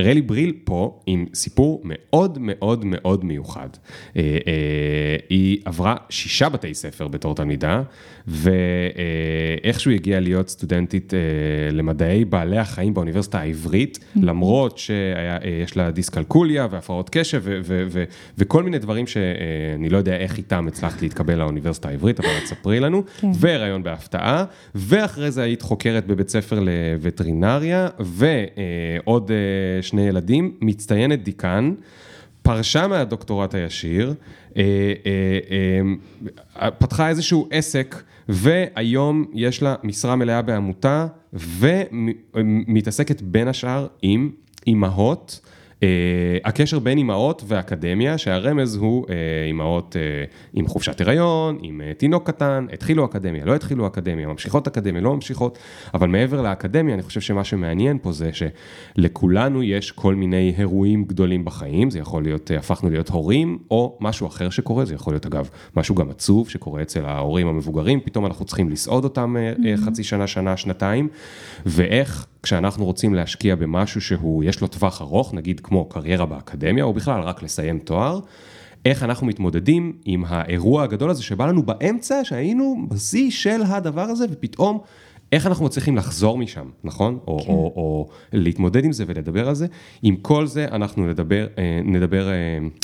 רלי בריל פה עם סיפור מאוד מאוד מאוד מיוחד. אה, אה, היא עברה שישה בתי ספר בתור תלמידה, ואיכשהו הגיעה להיות סטודנטית למדעי בעלי החיים באוניברסיטה העברית, למרות שיש לה דיסקלקוליה והפרעות קשב וכל מיני דברים שאני לא יודע איך איתם הצלחת להתקבל לאוניברסיטה העברית, אבל תספרי לנו, כן. והיריון בהפתעה, ואחרי זה היית חוקרת בבית ספר לווטרינריה, ועוד אה, שני ילדים, מצטיינת דיקן, פרשה מהדוקטורט הישיר, אה, אה, פתחה איזשהו עסק, והיום יש לה משרה מלאה בעמותה, ומתעסקת בין השאר עם אימהות. Uh, הקשר בין אימהות ואקדמיה, שהרמז הוא uh, אימהות uh, עם חופשת הריון, עם uh, תינוק קטן, התחילו אקדמיה, לא התחילו אקדמיה, ממשיכות אקדמיה, לא ממשיכות, אבל מעבר לאקדמיה, אני חושב שמה שמעניין פה זה שלכולנו יש כל מיני אירועים גדולים בחיים, זה יכול להיות, uh, הפכנו להיות הורים, או משהו אחר שקורה, זה יכול להיות אגב משהו גם עצוב שקורה אצל ההורים המבוגרים, פתאום אנחנו צריכים לסעוד אותם uh, mm-hmm. חצי שנה, שנה, שנתיים, ואיך כשאנחנו רוצים להשקיע במשהו שהוא, יש לו טווח ארוך, נגיד כמו קריירה באקדמיה, או בכלל רק לסיים תואר, איך אנחנו מתמודדים עם האירוע הגדול הזה שבא לנו באמצע, שהיינו בשיא של הדבר הזה, ופתאום, איך אנחנו מצליחים לחזור משם, נכון? כן. או, או, או להתמודד עם זה ולדבר על זה. עם כל זה אנחנו נדבר, אה, נדבר, אה,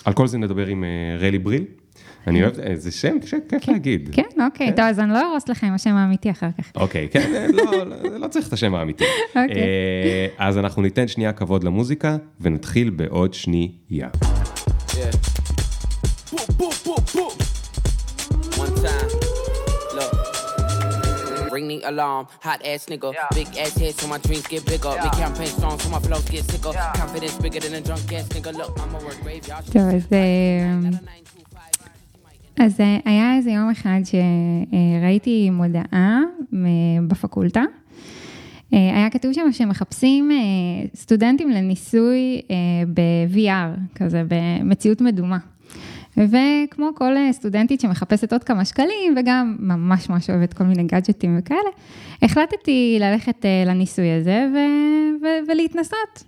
על כל זה נדבר עם אה, רלי בריל. אני אוהב, זה שם כיף כן, להגיד. כן, אוקיי, טוב, אז אני לא ארוס לכם השם האמיתי אחר כך. אוקיי, כן, לא, לא צריך את השם האמיתי. אוקיי. אז אנחנו ניתן שנייה כבוד למוזיקה, ונתחיל בעוד שנייה. Ring the alarm, hot ass nigga. Yeah. Big ass head so my dreams get bigger. Yeah. Big campaign strong so my flows get sicker. Yeah. Confidence bigger than a drunk ass nigga. Look, I'ma work graveyard. טוב, אז אה, היה איזה יום אחד שראיתי מודעה בפקולטה. אה, היה כתוב שם שמחפשים אה, סטודנטים לניסוי ב-VR, כזה במציאות מדומה. וכמו כל סטודנטית שמחפשת עוד כמה שקלים וגם ממש ממש אוהבת כל מיני גאדג'טים וכאלה, החלטתי ללכת לניסוי הזה ו- ו- ולהתנסות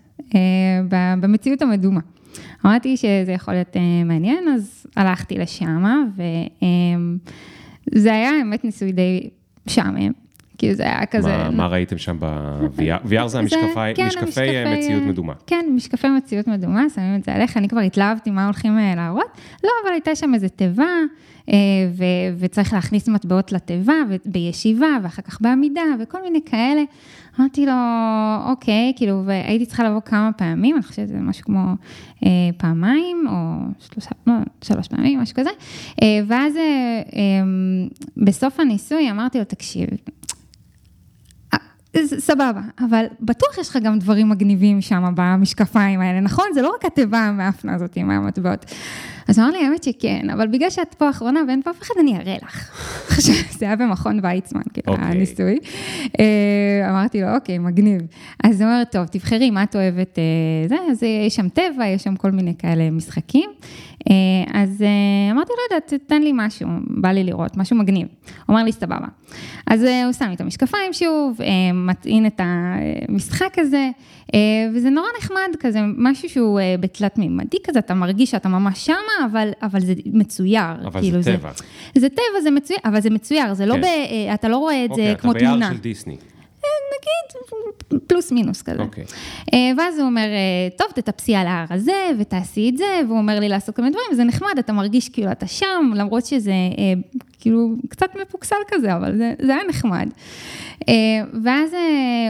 במציאות המדומה. אמרתי שזה יכול להיות אה, מעניין, אז הלכתי לשם, וזה היה באמת ניסוי די משעמם. כאילו זה היה כזה... מה, מה ראיתם שם ב-VR? VR זה המשקפי, כן, משקפי המשקפי מציאות מדומה. כן, משקפי מציאות מדומה, שמים את זה עליך, אני כבר התלהבתי מה הולכים אה, להראות. לא, אבל הייתה שם איזה תיבה, אה, ו- וצריך להכניס מטבעות לתיבה, בישיבה, ואחר כך בעמידה, וכל מיני כאלה. אמרתי לו, אוקיי, כאילו, והייתי צריכה לבוא כמה פעמים, אני חושבת שזה משהו כמו אה, פעמיים, או שלושה, לא, שלוש פעמים, משהו כזה. אה, ואז אה, אה, בסוף הניסוי אמרתי לו, תקשיב, סבבה, אבל בטוח יש לך גם דברים מגניבים שם במשקפיים האלה, נכון? זה לא רק התיבה המאפנה הזאת עם המטבעות. אז אמר לי, האמת שכן, אבל בגלל שאת פה אחרונה ואין פה אף אחד, אני אראה לך. זה היה במכון ויצמן, כאילו, okay. הניסוי. אה, אמרתי לו, אוקיי, מגניב. אז הוא אומר, טוב, תבחרי מה את אוהבת, אה, זה, אז יש שם טבע, יש שם כל מיני כאלה משחקים. אה, אז אמרתי, לא יודעת, תן לי משהו, בא לי לראות, משהו מגניב. הוא אמר לי, סבבה. אז הוא שם לי את המשקפיים שוב, מטעין את המשחק הזה, וזה נורא נחמד כזה, משהו שהוא בתלת מימדי כזה, אתה מרגיש שאתה ממש שמה, אבל, אבל זה מצויר. אבל כאילו זה טבע. זה, זה טבע, זה מצויר, אבל זה מצויר, זה לא כן. לא ב... אתה לא רואה את אוקיי, זה כמו תמונה. אוקיי, אתה ביער של דיסני. נגיד פלוס מינוס כזה. Okay. אוקיי. אה, ואז הוא אומר, אה, טוב, תטפסי על ההר הזה ותעשי את זה, והוא אומר לי לעשות כל מיני דברים, וזה נחמד, אתה מרגיש כאילו אתה שם, למרות שזה אה, כאילו קצת מפוקסל כזה, אבל זה, זה היה נחמד. ואז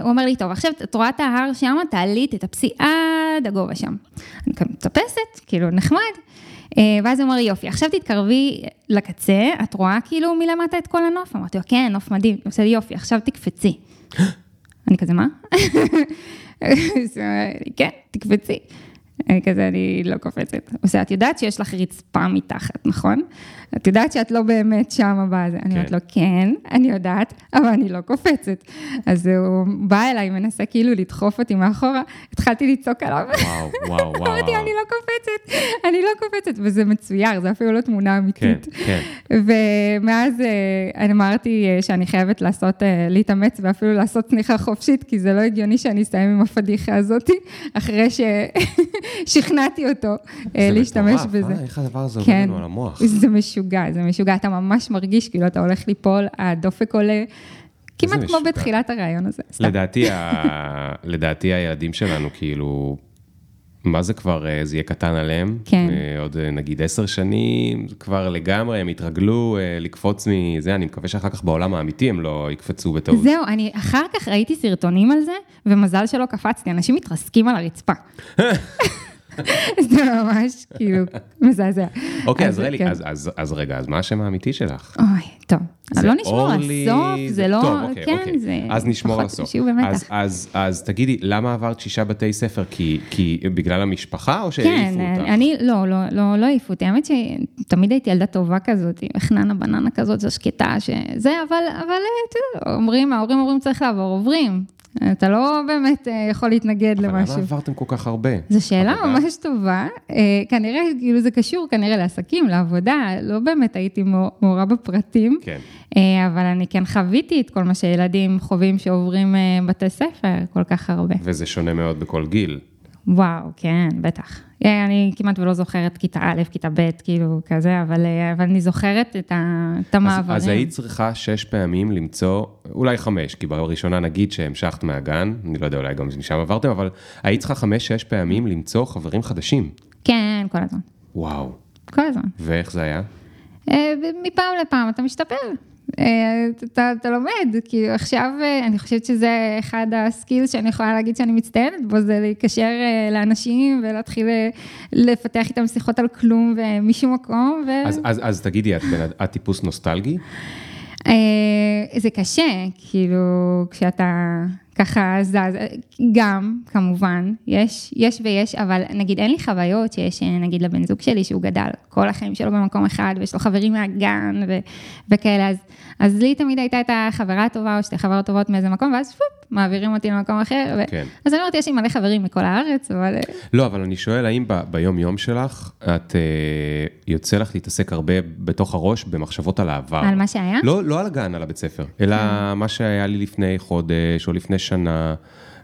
הוא אומר לי, טוב, עכשיו את רואה את ההר שם, תעלי, תטפסי עד הגובה שם. אני כאן מטפסת, כאילו נחמד. ואז הוא אומר לי, יופי, עכשיו תתקרבי לקצה, את רואה כאילו מלמטה את כל הנוף? אמרתי לו, כן, נוף מדהים. הוא עושה לי, יופי, עכשיו תקפצי. אני כזה, מה? כן, תקפצי. כזה, אני לא קופצת. הוא עושה, את יודעת שיש לך רצפה מתחת, נכון? את יודעת שאת לא באמת שמה בזה. אני אומרת לו, כן, אני יודעת, אבל אני לא קופצת. אז הוא בא אליי, מנסה כאילו לדחוף אותי מאחורה, התחלתי לצעוק עליו. וואו, וואו, וואו. אמרתי, אני לא קופצת, אני לא קופצת, וזה מצויר, זה אפילו לא תמונה אמיתית. כן, כן. ומאז אה, אני אמרתי אה, שאני חייבת לעשות, אה, להתאמץ ואפילו לעשות צניחה חופשית, כי זה לא הגיוני שאני אסיים עם הפדיחה הזאת, אחרי ששכנעתי אותו להשתמש בזה. זה מטורף, איך הדבר הזה עובד לנו על המוח? זה משוגע, זה משוגע, אתה ממש מרגיש כאילו אתה הולך ליפול, הדופק עולה. כמעט כמו בתחילת הרעיון הזה. לדעתי, ה... לדעתי הילדים שלנו, כאילו, מה זה כבר, אה, זה יהיה קטן עליהם. כן. אה, עוד אה, נגיד עשר שנים, כבר לגמרי, הם יתרגלו לקפוץ מזה, אני מקווה שאחר כך בעולם האמיתי הם לא יקפצו בטעות. זהו, אני אחר כך ראיתי סרטונים על זה, ומזל שלא קפצתי, אנשים מתרסקים על הרצפה. זה ממש כאילו מזעזע. אוקיי, אז רלי, כן. אז רגע, אז מה השם האמיתי שלך? אוי, טוב. לא נשמור על הסוף, זה לא, טוב, אוקיי, כן, אוקיי. אז נשמור על הסוף. אז, תגידי, למה עברת שישה בתי ספר? כי, בגלל המשפחה או שהעיפו כן, אותך? כן, אני, לא, לא, לא, לא העיפו אותי. האמת שתמיד הייתי ילדה טובה כזאת, חננה בננה כזאת, זו שקטה, שזה, אבל, אבל, תראו, אומרים, ההורים אומרים צריך לעבור, עוברים. אתה לא באמת אה, יכול להתנגד למשהו. אבל למה עברתם כל כך הרבה? זו שאלה ממש טובה. אה, כנראה, כאילו זה קשור כנראה לעסקים, לעבודה, לא באמת הייתי מעורה בפרטים. כן. אה, אבל אני כן חוויתי את כל מה שילדים חווים שעוברים בתי ספר כל כך הרבה. וזה שונה מאוד בכל גיל. וואו, כן, בטח. אה, אני כמעט ולא זוכרת כיתה א', כיתה ב', כאילו כזה, אבל, אה, אבל אני זוכרת את, ה, את המעברים. אז, אז היית צריכה שש פעמים למצוא, אולי חמש, כי בראשונה נגיד שהמשכת מהגן, אני לא יודע, אולי גם משם עברתם, אבל היית צריכה חמש-שש פעמים למצוא חברים חדשים. כן, כל הזמן. וואו. כל הזמן. ואיך זה היה? אה, מפעם לפעם אתה משתפר. אה, אתה, אתה לומד, כי עכשיו אה, אני חושבת שזה אחד הסקילס שאני יכולה להגיד שאני מצטיינת בו, זה להיקשר אה, לאנשים ולהתחיל לפתח איתם שיחות על כלום ומשום מקום. ו... אז, אז, אז תגידי, את, את טיפוס נוסטלגי? זה קשה, כאילו, כשאתה ככה זז, גם, כמובן, יש, יש ויש, אבל נגיד אין לי חוויות שיש, נגיד לבן זוג שלי שהוא גדל כל החיים שלו במקום אחד, ויש לו חברים מהגן ו, וכאלה, אז, אז לי תמיד הייתה את החברה הטובה או שתי חברות טובות מאיזה מקום, ואז פופ, מעבירים אותי למקום אחר. ו... כן. אז אני אומרת, יש לי מלא חברים מכל הארץ, אבל... אה, לא, אבל אני שואל, האם ב- ביום-יום שלך, את אה, יוצא לך להתעסק הרבה בתוך הראש במחשבות על העבר? על מה שהיה? לא, לא על הגן, על הבית ספר, אלא כן. מה שהיה לי לפני חודש או לפני שנה.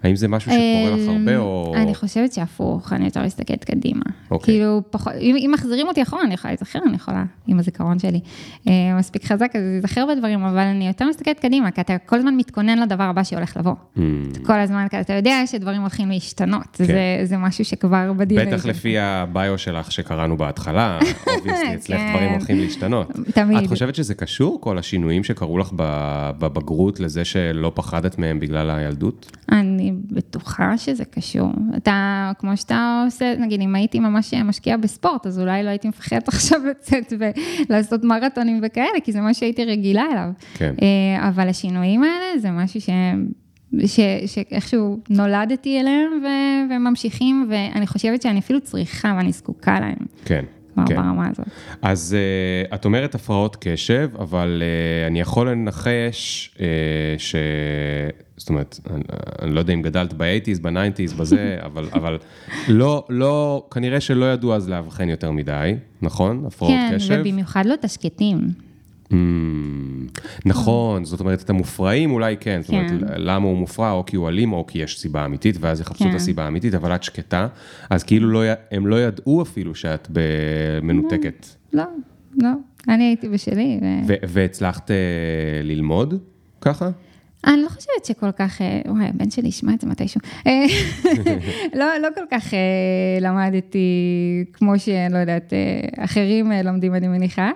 האם זה משהו שקורה לך הרבה או... אני חושבת שהפוך, אני יותר מסתכלת קדימה. אוקיי. כאילו, פחות, אם, אם מחזירים אותי אחורה, אני יכולה להיזכר, אני יכולה, עם הזיכרון שלי. אה, מספיק חזק, אז להיזכר בדברים, אבל אני יותר מסתכלת קדימה, כי אתה כל הזמן מתכונן לדבר הבא שהולך לבוא. Mm. כל הזמן, אתה יודע שדברים הולכים להשתנות, כן. זה, זה משהו שכבר בדין. בטח לפי הביו שלך שקראנו בהתחלה, אובייסטי, אצלך כן. דברים הולכים להשתנות. תמיד. את חושבת שזה קשור, כל השינויים שקרו לך בבגרות, לזה שלא פחדת מהם בגלל הילדות? אני בטוחה שזה קשור. אתה, כמו שאתה עושה, נגיד, אם הייתי ממש משקיעה בספורט, אז אולי לא הייתי מפחדת עכשיו לצאת ולעשות מרתונים וכאלה, כי זה מה שהייתי רגילה אליו. כן. אה, אבל השינויים האלה זה משהו ש... ש, שאיכשהו נולדתי אליהם ו, וממשיכים, ואני חושבת שאני אפילו צריכה ואני זקוקה להם. כן. כן. ברמה הזאת. אז uh, את אומרת הפרעות קשב, אבל uh, אני יכול לנחש uh, ש... זאת אומרת, אני, אני לא יודע אם גדלת ב-80's, ב-90's, בזה, אבל, אבל לא, לא, כנראה שלא ידעו אז לאבחן יותר מדי, נכון? הפרעות כן, קשב. כן, ובמיוחד לא. Mm, נכון, זאת אומרת, את המופרעים אולי כן, זאת אומרת, כן. למה הוא מופרע, או כי הוא אלים, או כי יש סיבה אמיתית, ואז יחפשו את כן. הסיבה האמיתית, אבל את שקטה, אז כאילו לא, הם לא ידעו אפילו שאת מנותקת. לא, לא, אני הייתי בשלי. והצלחת אה, ללמוד ככה? אני לא חושבת שכל כך, אה, וואי, הבן שלי ישמע את זה מתישהו. אה, לא, לא כל כך אה, למדתי כמו שאני לא יודעת, אחרים לומדים, אני מניחה.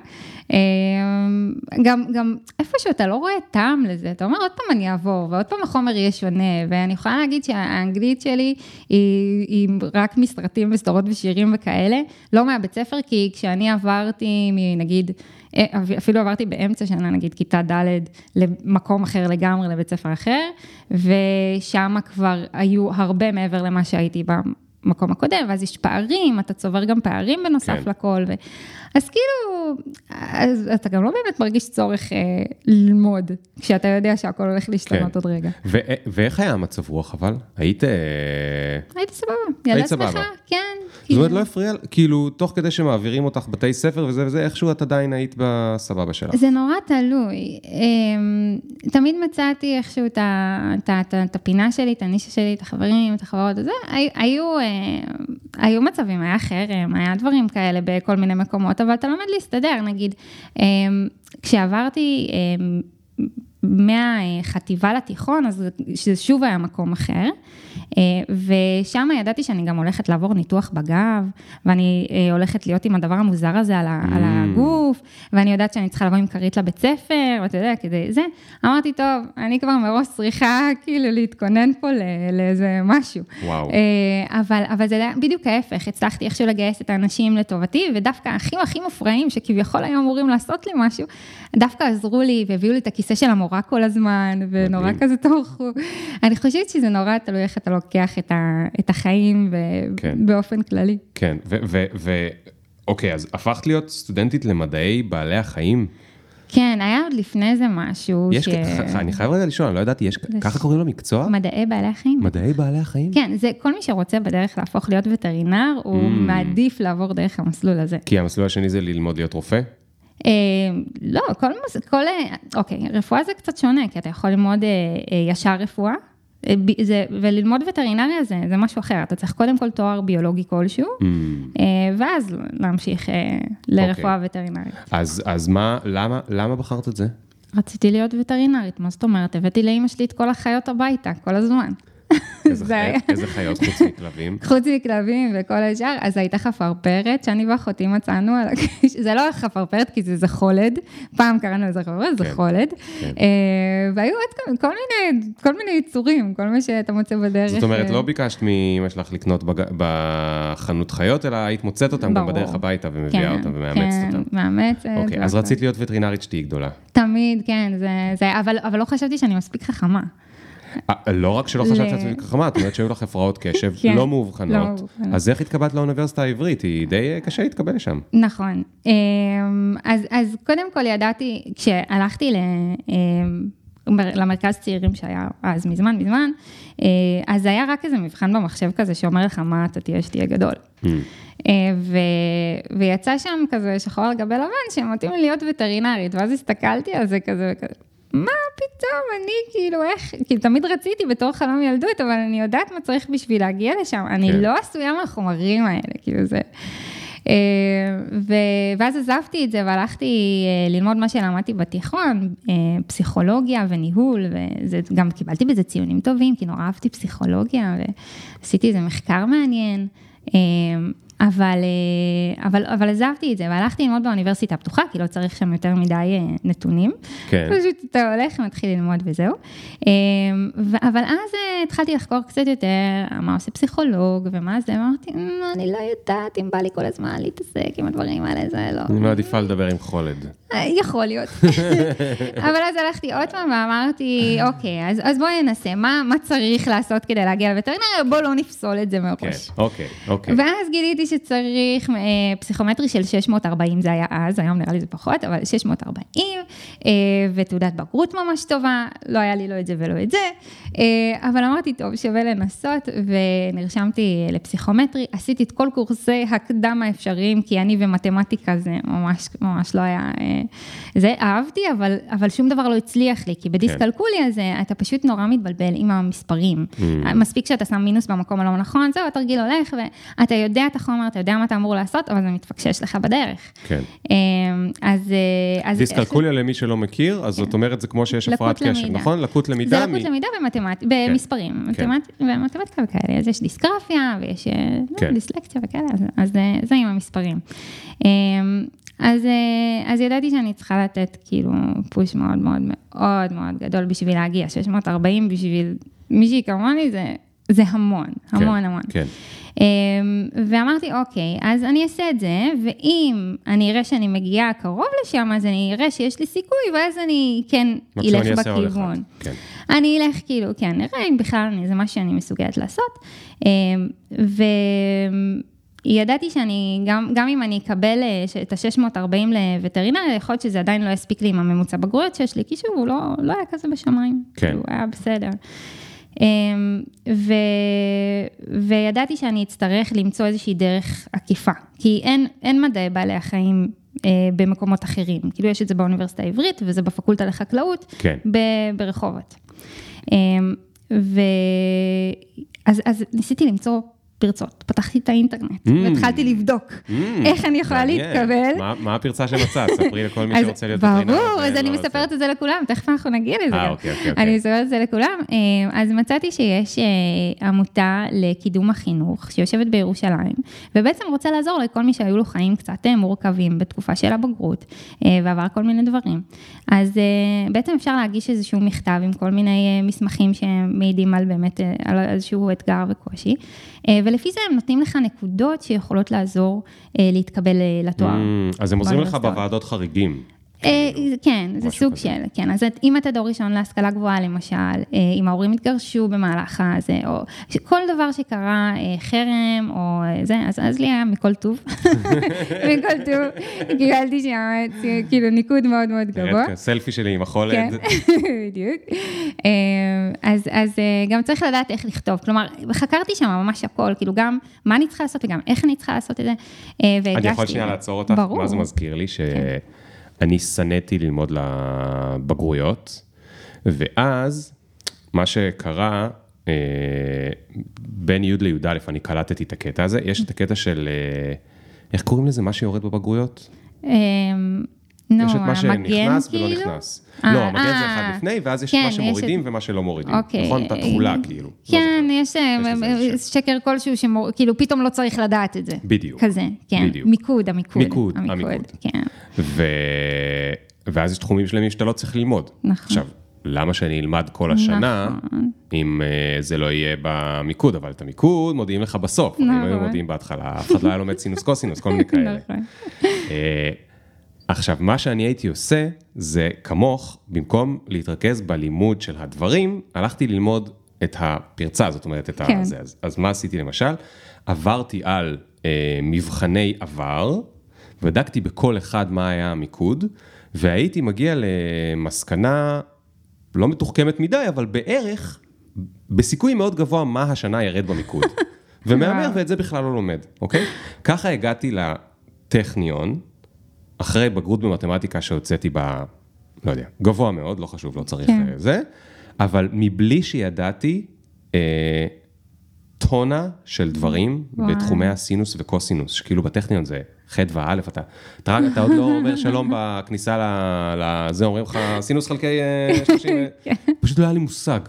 גם, גם איפשהו אתה לא רואה טעם לזה, אתה אומר עוד פעם אני אעבור, ועוד פעם החומר יהיה שונה, ואני יכולה להגיד שהאנגלית שלי היא, היא רק מסרטים וסדרות ושירים וכאלה, לא מהבית ספר, כי כשאני עברתי מנגיד, אפילו עברתי באמצע שנה, נגיד כיתה ד' למקום אחר לגמרי, לבית ספר אחר, ושם כבר היו הרבה מעבר למה שהייתי ב... המקום הקודם, ואז יש פערים, אתה צובר גם פערים בנוסף כן. לכל, ו... אז כאילו, אז אתה גם לא באמת מרגיש צורך אה, ללמוד, כשאתה יודע שהכל הולך להשתנות כן. עוד רגע. ו- ואיך היה המצב רוח אבל? היית... אה, סבבה, היית סבבה. שמחה, כן. זאת אומרת, כאילו. לא הפריע, כאילו, תוך כדי שמעבירים אותך בתי ספר וזה וזה, איכשהו את עדיין היית בסבבה שלך. זה נורא תלוי. אמ, תמיד מצאתי איכשהו את את את את הפינה שלי, את הנישה שלי, את החברים, את החברות וזה. הי- היו, אה, היו מצבים, היה חרם, היה דברים כאלה בכל מיני מקומות, אבל אתה לומד להסתדר, נגיד, אמ, כשעברתי אמ, מהחטיבה לתיכון, אז שזה שוב היה מקום אחר, אה, ושם ידעתי שאני גם הולכת לעבור ניתוח בגב, ואני אה, הולכת להיות עם הדבר המוזר הזה על ה- על הגוף, ואני יודעת שאני צריכה לבוא עם כרית לבית ספר, ואתה יודע, כדי זה. אמרתי, טוב, אני כבר מראש צריכה כאילו להתכונן פה לאיזה משהו. וואו. אה, אבל, אבל זה היה בדיוק ההפך, הצלחתי איכשהו לגייס את האנשים לטובתי, ודווקא האחים הכי מופרעים, שכביכול היו אמורים לעשות לי משהו, דווקא עזרו לי והביאו לי את הכיסא של המורה כל הזמן, ונורא. כזה טורחו. אני חושבת שזה נורא תלוי איך אתה לוקח את, ה, את החיים ב- כן. באופן כללי. כן, ו... ו, ו אוקיי, אז הפכת להיות סטודנטית למדעי בעלי החיים. כן, היה עוד לפני זה משהו יש, ש... אני חייב רגע לשאול, אני לא ידעתי, יש, ככה קוראים למקצוע? מדעי בעלי החיים. מדעי בעלי החיים? כן, זה כל מי שרוצה בדרך להפוך להיות וטרינר, הוא Mm. מעדיף לעבור דרך המסלול הזה. כי המסלול השני זה ללמוד להיות רופא? אה, לא, כל, כל, אה, אוקיי, רפואה זה קצת שונה, כי אתה יכול ללמוד אה, אה, ישר רפואה, אה, זה, וללמוד וטרינריה זה, זה משהו אחר, אתה צריך קודם כל תואר ביולוגי כלשהו, Mm. אה, ואז להמשיך אה, לרפואה וטרינרית. אז, אז מה, למה, למה בחרת את זה? רציתי להיות וטרינרית, מה זאת אומרת? הבאתי לאימא שלי את כל החיות הביתה, כל הזמן. איזה, חיות חוץ מכלבים? חוץ מכלבים וכל השאר, אז הייתה חפרפרת שאני ואחותי מצאנו על הכביש, זה לא חפרפרת כי זה זחולד, פעם קראנו לזה חפרפרת, זה כן, חולד, כן. אה, והיו עוד כל, מיני, יצורים, כל מה שאתה מוצא בדרך. זאת אומרת, אה, לא ביקשת מאמא שלך לקנות. בחנות חיות, אלא היית מוצאת אותם גם. בדרך הביתה ומביאה אותם ומאמצת כן, אותם. מאמצת. אוקיי, אז. רצית להיות וטרינרית שתהיי גדולה. תמיד, כן, זה, זה אבל, אבל לא חשבתי שאני מספיק חכמה. אה, לא רק שלא חשבת שאת חכמה, את אומרת שהיו לך הפרעות קשב כן, לא לא מאובחנות. אז איך התקבלת לאוניברסיטה העברית? היא די אה, קשה להתקבל לשם. נכון. אמ, אז, קודם כל ידעתי, כשהלכתי אמ, למרכז צעירים שהיה אז מזמן מזמן, אה, אז היה רק איזה מבחן במחשב כזה שאומר לך מה אתה תהיה שתהיה גדול. Mm. אה, ו, ויצא שם כזה שחור על גבי לבן שמתאים לי להיות וטרינרית, ואז הסתכלתי על זה כזה וכזה. מה פתאום, אני כאילו איך, כאילו תמיד רציתי בתור חלום ילדות, אבל אני יודעת מה צריך בשביל להגיע לשם, אני כן. לא עשויה מהחומרים האלה, כאילו זה... אה, ו- ואז עזבתי את זה והלכתי אה, ללמוד מה שלמדתי בתיכון, אה, פסיכולוגיה וניהול, וגם קיבלתי בזה ציונים טובים, כי נורא אהבתי פסיכולוגיה, ועשיתי איזה מחקר מעניין. אבל, אה, אבל, אבל עזבתי את זה והלכתי ללמוד באוניברסיטה הפתוחה, כי לא צריך שם יותר מדי אה, נתונים. כן. פשוט אתה הולך, מתחיל ללמוד וזהו. ו- אבל אז אה, התחלתי לחקור קצת יותר מה עושה פסיכולוג ומה זה, ואמרתי, "אמ, אני לא יודעת אם בא לי כל הזמן להתעסק עם הדברים האלה, זה לא... אני מעדיפה לדבר עם חולד. יכול להיות. אבל אז הלכתי עוד פעם ואמרתי, אוקיי, אז, אז בואי ננסה, מה, מה צריך לעשות כדי להגיע לווטרינריה? בואו לא נפסול את זה כן, מראש. אוקיי, אוקיי. ואז גיליתי שצריך אה, פסיכומטרי של 640, זה היה אז, היום נראה לי זה פחות, אבל 640, אה, ותעודת בגרות ממש טובה, לא היה לי לא את זה ולא את זה, אה, אבל אמרתי, טוב, שווה לנסות, ונרשמתי לפסיכומטרי, עשיתי את כל קורסי הקדם האפשריים, כי אני ומתמטיקה זה ממש, ממש לא היה... אה, זה אהבתי, אבל, אבל שום דבר לא הצליח לי, כי בדיסקלקוליה הזה, אתה פשוט נורא מתבלבל עם המספרים. Mm. מספיק שאתה שם מינוס במקום הלא נכון, זהו, התרגיל הולך, ואתה יודע את החומר, אתה יודע מה אתה אמור לעשות, אבל זה מתפקשש לך בדרך. כן. אה, אז... אה, אז דיסקלקוליה למי שלא מכיר, אז זאת אומרת, זה כמו שיש הפרעת קשב. נכון? לקות למידה. זה מ- לקות למידה במתמט... במספרים, כן. מתמט... במתמטיקה וכאלה, אז יש דיסגרפיה ויש אה, כן. לא, דיסלקציה וכאלה, אז, אז אה, זה עם המספרים. אה, אז, אז ידעתי שאני צריכה לתת כאילו פוש מאוד מאוד מאוד מאוד גדול בשביל להגיע, 640 בשביל מישהי כמוני זה, זה המון, כן, המון המון. כן. אמ, ואמרתי, אוקיי, אז אני אעשה את זה, ואם אני אראה שאני מגיעה קרוב לשם, אז אני אראה שיש לי סיכוי, ואז אני כן אלך אני בכיוון. כן. אני אלך כאילו, כן, נראה אם בכלל אני- זה מה שאני מסוגלת לעשות. אה, וידעתי שאני, גם, גם אם אני אקבל אה, את ה-640 לווטרינריה, יכול להיות שזה עדיין לא יספיק לי עם הממוצע בגרויות שיש לי, כי שוב, הוא לא, לא היה כזה בשמיים. כן. הוא היה בסדר. אמ, ו... וידעתי שאני אצטרך למצוא איזושהי דרך עקיפה, כי אין, אין מדעי בעלי החיים אה, במקומות אחרים. כאילו יש את זה באוניברסיטה העברית וזה בפקולטה לחקלאות, כן. ב- ברחובות. אמ, ו... אז, אז ניסיתי למצוא פרצות, פתחתי את האינטרנט Mm. והתחלתי לבדוק Mm, איך אני יכולה. להתקבל. מה- מה הפרצה שמצאת? ספרי לכל מי שרוצה להיות וטרינר. ברור, אז אני רוצה. מספרת את זה לכולם, תכף אנחנו נגיע לזה אה. אוקיי, אוקיי, אוקיי. אני מספרת את זה לכולם. אה, אז מצאתי שיש אה, עמותה לקידום החינוך שיושבת בירושלים, ובעצם רוצה לעזור לכל מי שהיו לו חיים קצת אה, מורכבים בתקופה של הבגרות, ועבר כל מיני דברים. אז בעצם אפשר להגיש איזשהו מכתב עם כל מיני מסמכים שמעידים על באמת, על איזשהו אתגר וקושי, ולפי זה הם נותנים לך נקודות שיכולות לעזור אה, להתקבל אה, לתואר. Mm, אז הם עוזרים לך. בוועדות חריגים. אה, כן, זה סוג. של, כן, אז אם אתה דור ראשון להשכלה גבוהה למשל, אה, אם ההורים התגרשו במהלך הזה, או ש- כל דבר שקרה, אה, חרם או זה, אז, אז לי היה מכל טוב, מכל טוב, קיבלתי שם כאילו ניקוד מאוד מאוד גבוה. כסלפי שלי עם החולד. כן, בדיוק. אז, אז גם צריך לדעת איך לכתוב, כלומר, חקרתי שם ממש הכל, כאילו גם מה אני צריכה לעשות וגם איך אני צריכה לעשות את זה, והגשתי. אני יכול שנייה לעצור אותך? ברור. כן. מה זה מזכיר לי? שאני שנאתי ללמוד לבגרויות, ואז מה שקרה, אה, בין י' לי"א אני קלטתי את הקטע הזה, יש את הקטע של, אה, איך קוראים לזה? מה שיורד בבגרויות? אה, נו, יש את מה שנכנס ולא כאילו? נכנס. אה, לא, המגן זה אה, אחד לפני, ואז יש כן, מה יש שמורידים את- ומה שלא מורידים. אוקיי. נכון? את התכולה כאילו. לא כן, זוכר. יש אה, יש. שקר כלשהו שכאילו פתאום לא צריך לדעת את זה. בדיוק. כזה, כן. בדיוק. מיקוד, המיקוד. מיקוד, המיקוד. כן. ו... ואז יש תחומים שלמים שאתה לא צריך ללמוד. נכון. עכשיו, למה שאני אלמד כל השנה, נכון. אם uh, זה לא יהיה במיקוד, אבל את המיקוד מודיעים לך בסוף. אם היו נכון. מודיעים בהתחלה, אף אחד לא היה לומד סינוס קוסינוס, כל מיני כאלה. נכון. עכשיו, מה שאני הייתי עושה, זה כמוך, במקום להתרכז בלימוד של הדברים, הלכתי ללמוד את הפרצה, זאת אומרת, את כן. הזה. אז, אז מה עשיתי למשל? עברתי על אה, מבחני עבר, בדקתי בכל אחד מה היה המיקוד, והייתי מגיע למסקנה לא מתוחכמת מדי, אבל בערך, בסיכוי מאוד גבוה, מה השנה ירד במיקוד. ומהמר. ואת זה בכלל לא לומד, אוקיי? ככה הגעתי לטכניון, אחרי בגרות במתמטיקה שהוצאתי ב... לא יודע, גבוה מאוד, לא חשוב, לא צריך כן. אה, זה, אבל מבלי שידעתי אה, טונה של דברים וואי. בתחומי הסינוס וקוסינוס, שכאילו בטכניון זה ח' וא', אתה, אתה, רק- אתה עוד לא אומר שלום בכניסה לזה, אומרים לך סינוס חלקי אה, 30, כן. פשוט לא היה לי מושג,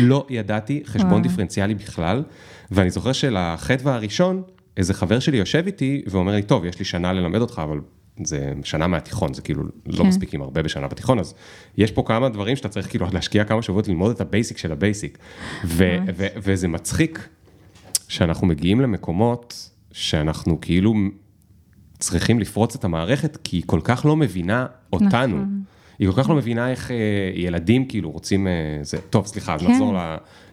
לא ידעתי חשבון וואי. דיפרנציאלי בכלל, ואני זוכר שלחטא הראשון, איזה חבר שלי יושב איתי ואומר לי, טוב, יש לי שנה ללמד אותך, אבל זה שנה מהתיכון, זה כאילו לא כן. מספיקים הרבה בשנה בתיכון, אז יש פה כמה דברים שאתה צריך כאילו להשקיע כמה שבועות ללמוד את הבייסיק של הבייסיק. ו- ו- וזה מצחיק שאנחנו מגיעים למקומות שאנחנו כאילו צריכים לפרוץ את המערכת, כי היא כל כך לא מבינה אותנו. נכון. היא כל כך לא מבינה איך אה, ילדים כאילו רוצים, אה, זה, טוב, סליחה, אז כן. נחזור ל,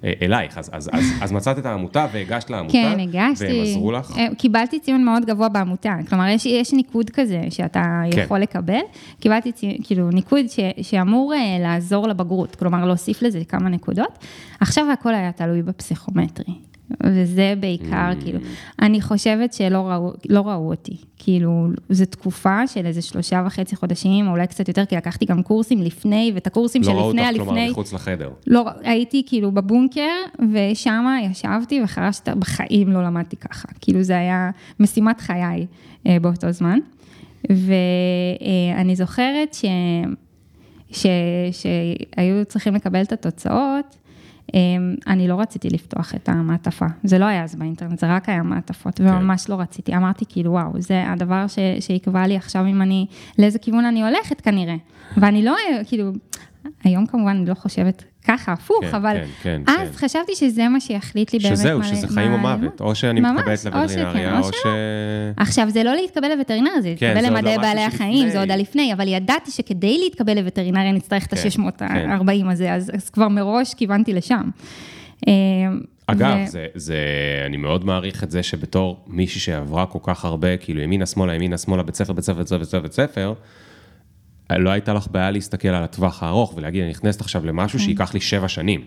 אה, אלייך, אז, אז, אז, אז מצאת את העמותה והגשת לעמותה, כן, הגשתי. והם עזרו לך? אה, קיבלתי ציון מאוד גבוה בעמותה, כלומר, יש, יש ניקוד כזה שאתה כן. יכול לקבל. קיבלתי ציון, כאילו, ניקוד ש, שאמור אה, לעזור לבגרות, כלומר, להוסיף לזה כמה נקודות. עכשיו הכל היה תלוי בפסיכומטרי. וזה בעיקר, Mm. כאילו, אני חושבת שלא ראו, לא ראו אותי. כאילו, זו תקופה של איזה שלושה וחצי חודשים, או אולי קצת יותר, כי לקחתי גם קורסים לפני, ואת הקורסים לא ראו שלפני אותך, כלומר, הלפני. מחוץ לחדר. לא, הייתי כאילו בבונקר, ושם ישבתי וחרשת, בחיים לא למדתי ככה. כאילו זה היה משימת חיי אה, באותו זמן. ואני זוכרת ש... ש... שהיו צריכים לקבל את התוצאות, אה, אני לא רציתי לפתוח את המעטפה. זה לא היה אז באינטרנט, זה רק היה מעטפות, וממש לא רציתי. אמרתי כאילו, וואו, זה הדבר ש... שיקבע לי עכשיו אם אני, לאיזה כיוון אני הולכת כנראה. ואני לא, כאילו, היום כמובן אני לא חושבת ככה, הפוך, כן, אבל כן, כן, אז כן. חשבתי שזה מה שיחליט לי באמת שזהו, מה- שזה מה חיים או. מוות, או שאני ממש, מתקבלת או שכן, לווטרינריה, או או ש... עכשיו, זה לא להתקבל לווטרינר, זה כן, להתקבל עוד למדעי לא בעלי החיים. זה עוד הלפני, אבל ידעתי שכדי להתקבל לווטרינריה אני אצטרך את כן, ה-640 הזה, אז אז כבר מראש כיוונתי לשם. אה, אגב, ו- זה, זה, אני מאוד מעריך את זה שבתור מישהי שעברה כל כך הרבה, כאילו ימינה שמאלה, ימינה שמאלה, בית ספר, בית ספר, בית ספר, בית ספר, בית ספר, לא הייתה לך בעיה להסתכל על הטווח הארוך ולהגיד, אני נכנסת עכשיו למשהו שייקח לי שבע שנים.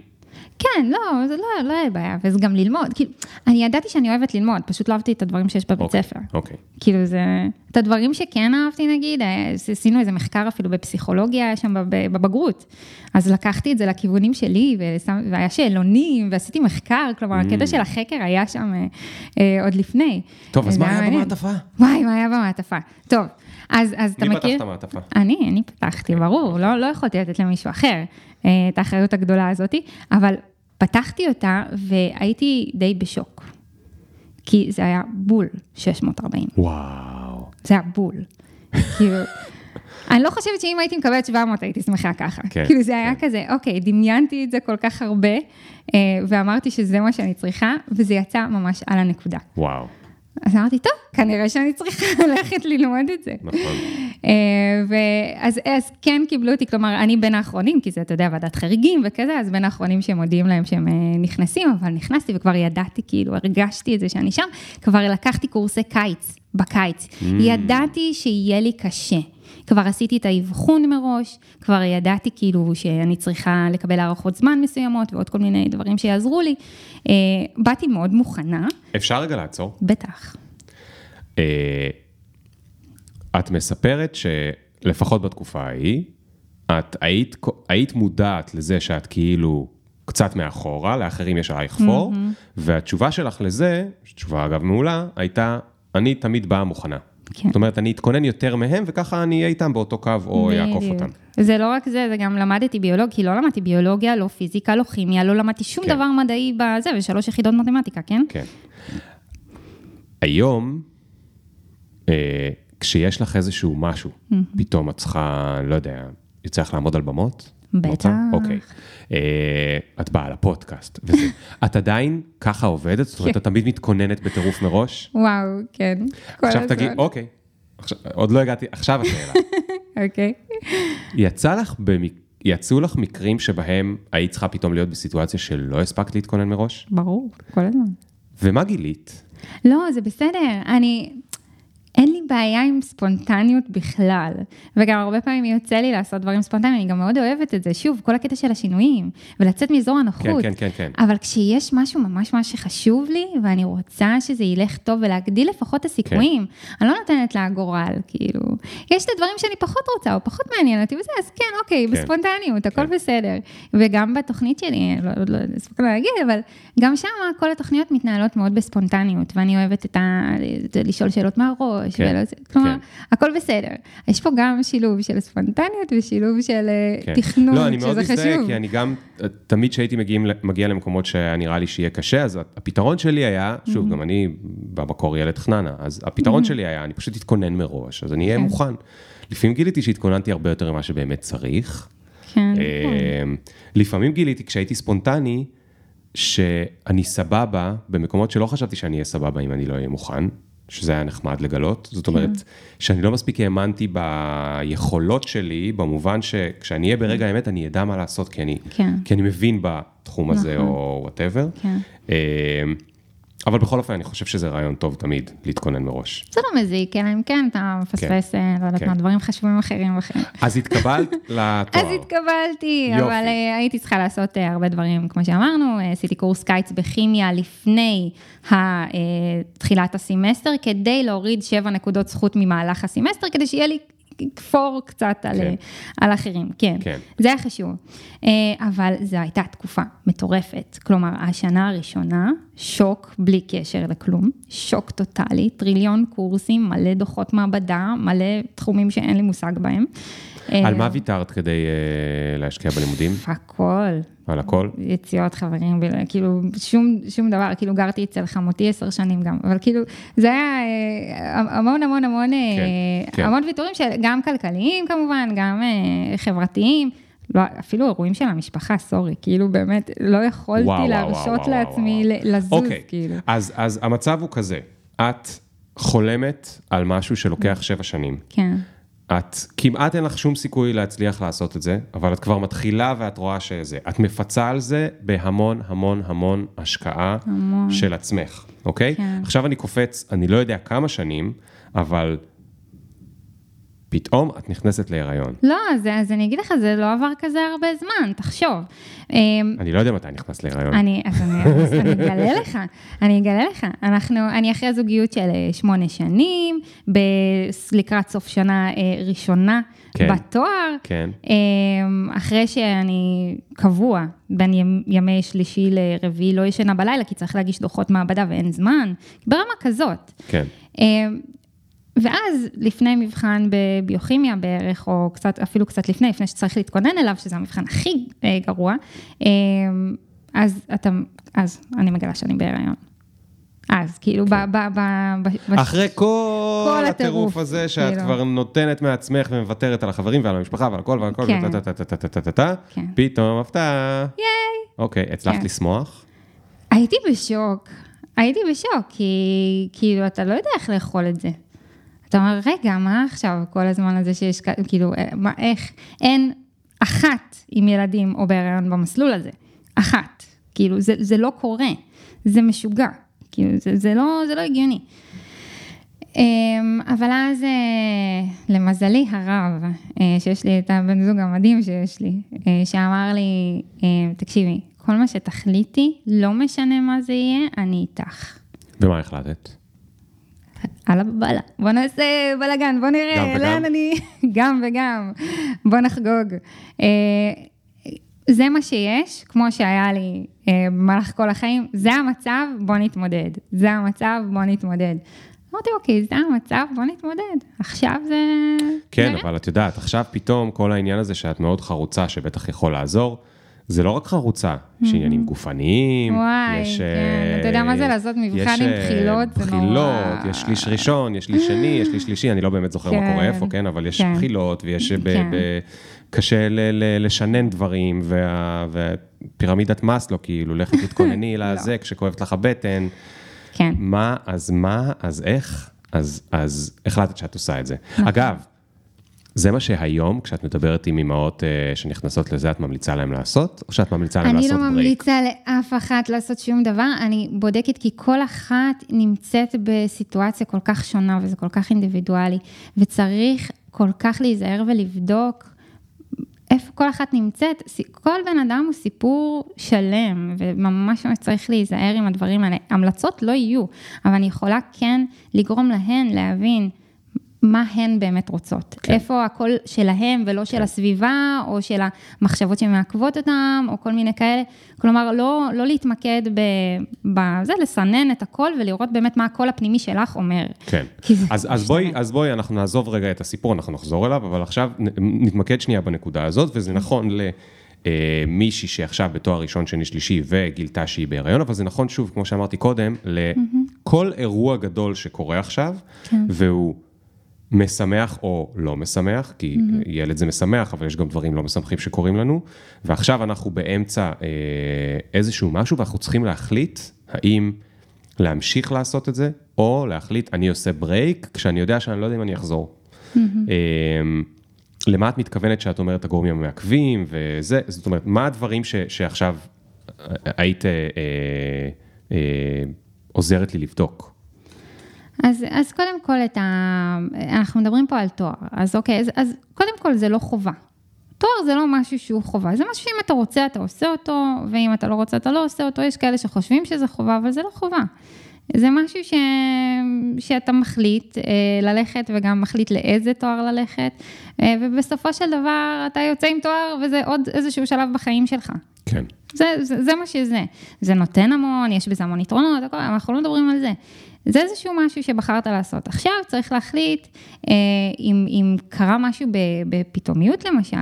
כן, לא, זה לא, לא היה בעיה, וזה גם ללמוד, כאילו, אני ידעתי שאני אוהבת ללמוד, פשוט לא אהבתי את הדברים שיש בבית אוקיי, ספר. אוקיי. כאילו זה, את הדברים שכן אהבתי נגיד, אה, עשינו איזה מחקר אפילו בפסיכולוגיה שם בב- בבגרות, אז לקחתי את זה לכיוונים שלי, ושם, והיה שאלונים, ועשיתי מחקר, כלומר, Mm. הקטע של החקר היה שם אה, אה, עוד לפני. טוב, אז מה היה מעניין. במעטפה? וואי, מה היה במעטפה? טוב, אז, אז אתה מי מכיר... פתח את המעטפה? אני, אני פתחתי, ברור, לא, לא יכולתי לתת למישהו אחר אה, את האחריות הגדולה הזאתי, אבל פתחתי אותה והייתי די בשוק. כי זה היה בול 640, וואו. זה היה בול. כאילו, אני לא חושבת שאם הייתי מקבלת 700 הייתי שמחה ככה. כן, כאילו זה היה כן. כזה, אוקיי, דמיינתי את זה כל כך הרבה, אה, ואמרתי שזה מה שאני צריכה, וזה יצא ממש על הנקודה. וואו, אז אמרתי, טוב, כנראה שאני צריכה ללכת ללמוד את זה. נכון. אה, ואז אז כן קיבלו אותי, כלומר, אני בין האחרונים, כי זה, אתה יודע, ועדת חריגים וכזה, אז בין האחרונים שמודיעים להם שהם אה, נכנסים, אבל נכנסתי וכבר ידעתי, כאילו, הרגשתי את זה שאני שם, כבר לקחתי קורסי קיץ, בקיץ. Mm. ידעתי שיהיה לי קשה. כבר עשיתי את האבחון מראש, כבר ידעתי כאילו שאני צריכה לקבל הערכות זמן מסוימות ועוד כל מיני דברים שיעזרו לי. אה, באתי מאוד מוכנה, אפשר רגע לעצור? בטח. אה, את מספרת שלפחות בתקופה ההיא, את היית, היית מודעת לזה שאת כאילו קצת מאחורה, לאחרים יש עלייך פור, והתשובה שלך לזה, תשובה אגב מעולה, הייתה, אני תמיד באה מוכנה. כן. זאת אומרת, אני אתכונן יותר מהם, וככה אני אהיה איתם באותו קו, או בדיוק. אותם. זה לא רק זה, זה גם למדתי ביולוג, כי לא למדתי ביולוגיה, לא פיזיקה, לא כימיה, לא למדתי שום כן. דבר מדעי בזה, ושלוש יחידות מתמטיקה, כן? כן. היום, אה, כשיש לך איזשהו משהו, פתאום את צריכה, לא יודע, יוצא לך לעמוד על במות? בטח. רוצה? אוקיי. אה, את באה לפודקאסט, וזה. את עדיין ככה עובדת? זאת אומרת, כן. את תמיד מתכוננת בטירוף מראש? וואו, כן. כל עכשיו. תגיד, אוקיי. עוד לא הגעתי, עכשיו השאלה. אוקיי. יצא לך במק... יצאו לך מקרים שבהם היית צריכה פתאום להיות בסיטואציה שלא הספקת להתכונן מראש? ברור, כל הזמן. ומה גילית? לא, זה בסדר. אני... אין בעיה עם ספונטניות בכלל, וגם הרבה פעמים יוצא לי לעשות דברים ספונטניים, אני גם מאוד אוהבת את זה. שוב, כל הקטע של השינויים, ולצאת מאזור הנוחות. כן, כן, כן. אבל כשיש משהו ממש ממש שחשוב לי, ואני רוצה שזה ילך טוב ולהגדיל לפחות את הסיכויים, אני לא נותנת לה גורל, כאילו. יש את הדברים שאני פחות רוצה, או פחות מעניין אותי, וזה, אז כן, אוקיי, כן. בספונטניות, הכל כן. בסדר. וגם בתוכנית שלי, לא, לא, לא הספקנו להגיד, אבל גם שם כל התוכניות מתנהלות מאוד בספונטניות, ואני אוהבת. את ה- לשאול שאלות מהראש, כן, ולא, כלומר, כן. הכל בסדר. יש פה גם שילוב של ספונטניות ושילוב של אה, כן. תכנון, לא, אני מאוד מזדהה. כי אני גם, תמיד כשהייתי מגיעים- מגיע למקומות שהיה נראה לי שיהיה קשה, אז הפתרון שלי היה, Mm-hmm. שוב, גם אני במקור ילד חננה, אז הפתרון שלי היה, אני פשוט אתכונן מראש, אז אני אהיה כן. מוכן. לפעמים גיליתי שהתכוננתי הרבה יותר ממה שבאמת צריך. כן, אה, לפעמים גיליתי כשהייתי ספונטני, שאני סבבה במקומות שלא חשבתי שאני אהיה סבבה אם אני לא אהיה מוכן, שזה היה נחמד לגלות. זאת אומרת, שאני לא מספיק האמנתי ביכולות שלי, במובן שכשאני אהיה ברגע האמת, אני אדע מה לעשות, כי אני, כן. כי אני מבין בתחום הזה נכון. או whatever. כן. אבל בכל אופן, אני חושב שזה רעיון טוב תמיד, להתכונן מראש. זה לא מזיק, אלא אם כן אתה מפספס, אה, לא יודעת כן. מה, דברים חשובים אחרים בחיים. אז התקבלת לתואר. אז התקבלתי. אבל אה, הייתי צריכה לעשות אה, הרבה דברים, כמו שאמרנו, עשיתי קורס קיץ בכימיה לפני תחילת הסמסטר, כדי להוריד שבע נקודות זכות ממהלך הסמסטר, כדי שיהיה לי פור קצת על, כן. על אחרים, כן. כן. זה היה חשוב. אה, אבל זו הייתה תקופה מטורפת. כלומר, השנה הראשונה, שוק בלי קשר לכלום, שוק טוטאלי, טריליון קורסים, מלא דוחות מעבדה, מלא תחומים שאין לי מושג בהם. על אה, מה ויתרת כדי אה, להשקיע בלימודים? הכל. על הכל? יציאות חברים, כאילו שום, שום דבר, כאילו גרתי אצל חמותי עשר שנים גם, אבל כאילו זה היה אה, המון המון המון, כן, כן. המון ויתורים גם כלכליים כמובן, גם חברתיים, לא, אפילו אירועים של המשפחה, סורי, כאילו באמת, לא יכולתי וואו, וואו, להרשות וואו, לעצמי וואו. ל- לזוז, אוקיי, כאילו. אז, אז המצב הוא כזה, את חולמת על משהו שלוקח שבע שנים. כן, את כמעט אין לך שום סיכוי להצליח לעשות את זה, אבל את כבר מתחילה ואת רואה שזה. את מפצה על זה בהמון המון המון השקעה המון. של עצמך, אוקיי? כן. עכשיו אני קופץ, אני לא יודע כמה שנים, אבל פתאום את נכנסת להיריון. לא, אז, אז אני אגיד לך, זה לא עבר כזה הרבה זמן, תחשוב. אמ, אני לא יודע מתי נכנסת להיריון. אני, אז אני, אני אגלה לך, אני אגלה לך. אנחנו, אני אחרי זוגיות של אה, שמונה שנים, ב, לקראת סוף שנה אה, ראשונה כן. בתואר. כן. אמ, אחרי שאני קבוע בין ימ- ימי שלישי לרביעי, לא ישנה בלילה, כי צריך להגיש דוחות מעבדה ואין זמן, ברמה כזאת. כן. ואז לפני מבחן בביוכימיה בערך, או קצת, אפילו קצת לפני, לפני שצריך להתכונן אליו, שזה המבחן הכי אה, גרוע, אמ, אז אתה, אז אני מגלה שאני בהיריון. אז, כאילו, ב... ב, ב, ב, ב אחרי כל כל הטירוף הטירוף, הזה, שאת כאילו. כבר נותנת מעצמך ומוותרת על החברים ועל המשפחה ועל הכל ועל הכל, כן. וטה-טה-טה-טה-טה-טה, כן. פתאום הפתעה. ייי. אוקיי, הצלחת כן. לשמוח? הייתי בשוק, הייתי בשוק, כי כאילו, אתה לא יודע איך לאכול את זה. אתה אומר, רגע, מה עכשיו כל הזמן הזה שיש, כאילו, אה, מה, איך, אין אחת עם ילדים או בהיריון במסלול הזה, אחת. כאילו, זה, זה לא קורה, זה משוגע, כאילו, זה, זה, לא, זה לא הגיוני. אמ, אבל אז, אה, למזלי הרב, אה, שיש לי את הבן זוג המדהים שיש לי, שאמר לי, תקשיבי, כל מה שתחליטי, לא משנה מה זה יהיה, אני איתך. ומה החלטת? על הבלה. בוא נעשה בלאגן, בוא גם נראה וגם? לאן אני... גם וגם. בוא נחגוג. אה, זה מה שיש, כמו שהיה לי אה, במהלך כל החיים, זה המצב, בוא נתמודד. זה המצב, בוא נתמודד. אמרתי, אוקיי, זה המצב, בוא נתמודד. עכשיו זה... כן, זה- אבל את יודעת, עכשיו פתאום כל העניין הזה שאת מאוד חרוצה, שבטח יכול לעזור, זה לא רק חרוצה, יש עניינים גופניים, וואי, יש... כן, אה, אתה יודע מה זה לעשות מבחן יש, עם אה, בחילות? נורא. בחילות, יש שליש ראשון, יש שליש שני, יש שליש שלישי, אני לא באמת זוכר מה כן, קורה איפה, כן, אבל יש כן. בחילות, ויש... ב- כן. ב- קשה ל- ל- לשנן דברים, וה- ופירמידת מאסלו, כאילו, לכי תתכונני לא. לזה כשכואבת לך הבטן. כן. מה, אז מה, אז איך? אז, אז החלטת שאת עושה את זה. נכון. אגב, זה מה שהיום, כשאת מדברת עם אימהות אה, שנכנסות לזה, את ממליצה להם לעשות, או שאת ממליצה להם אני לעשות לא ברייק? ממליצה לאף אחת לעשות שום דבר, אני בודקת כי כל אחת נמצאת בסיטואציה כל כך שונה וזה כל כך אינדיבידואלי, וצריך כל כך להיזהר ולבדוק איפה כל אחת נמצאת. כל בן אדם הוא סיפור שלם, וממש ממש צריך להיזהר עם הדברים האלה. המלצות לא יהיו, אבל אני יכולה כן לגרום להן להבין. מה הן באמת רוצות. כן. כן. איפה הקול שלהם ולא של הסביבה, או של המחשבות שמעכבות אותם, או כל מיני כאלה. כלומר, לא, לא להתמקד בזה, לסנן את הקול ולראות באמת מה הקול הפנימי שלך אומר. כן. אז, אז. בואי, אז בואי, אנחנו נעזוב רגע את הסיפור, אנחנו נחזור אליו, אבל עכשיו נתמקד שנייה בנקודה הזאת, וזה נכון למישהי שעכשיו בתואר ראשון, שני, שלישי, וגילתה שהיא בהיריון, אבל זה נכון שוב, כמו שאמרתי קודם, לכל אירוע גדול שקורה עכשיו, והוא משמח או לא משמח, כי ילד זה משמח, אבל יש גם דברים לא משמחים שקורים לנו, ועכשיו אנחנו באמצע אה, איזשהו משהו, ואנחנו צריכים להחליט האם להמשיך לעשות את זה, או להחליט, אני עושה ברייק, כשאני יודע שאני לא יודע אם אני אחזור. אה, למה את מתכוונת שאת אומרת הגורמים המעכבים וזה, זאת אומרת, מה הדברים ש, שעכשיו אה, היית אה, אה, אה, עוזרת לי לבדוק? אז, אז קודם כל, את ה... אנחנו מדברים פה על תואר, אז אוקיי, אז, אז קודם כל זה לא חובה. תואר זה לא משהו שהוא חובה, זה משהו שאם אתה רוצה אתה עושה אותו, ואם אתה לא רוצה אתה לא עושה אותו, יש כאלה שחושבים שזה חובה, אבל זה לא חובה. זה משהו ש... שאתה מחליט אה, ללכת וגם מחליט לאיזה תואר ללכת, אה, ובסופו של דבר אתה יוצא עם תואר וזה עוד איזשהו שלב בחיים שלך. כן. זה, זה, זה מה שזה. זה נותן המון, יש בזה המון יתרונות, הכל, אנחנו לא מדברים על זה. זה איזשהו משהו שבחרת לעשות. עכשיו צריך להחליט אה, אם, אם קרה משהו בפתאומיות למשל,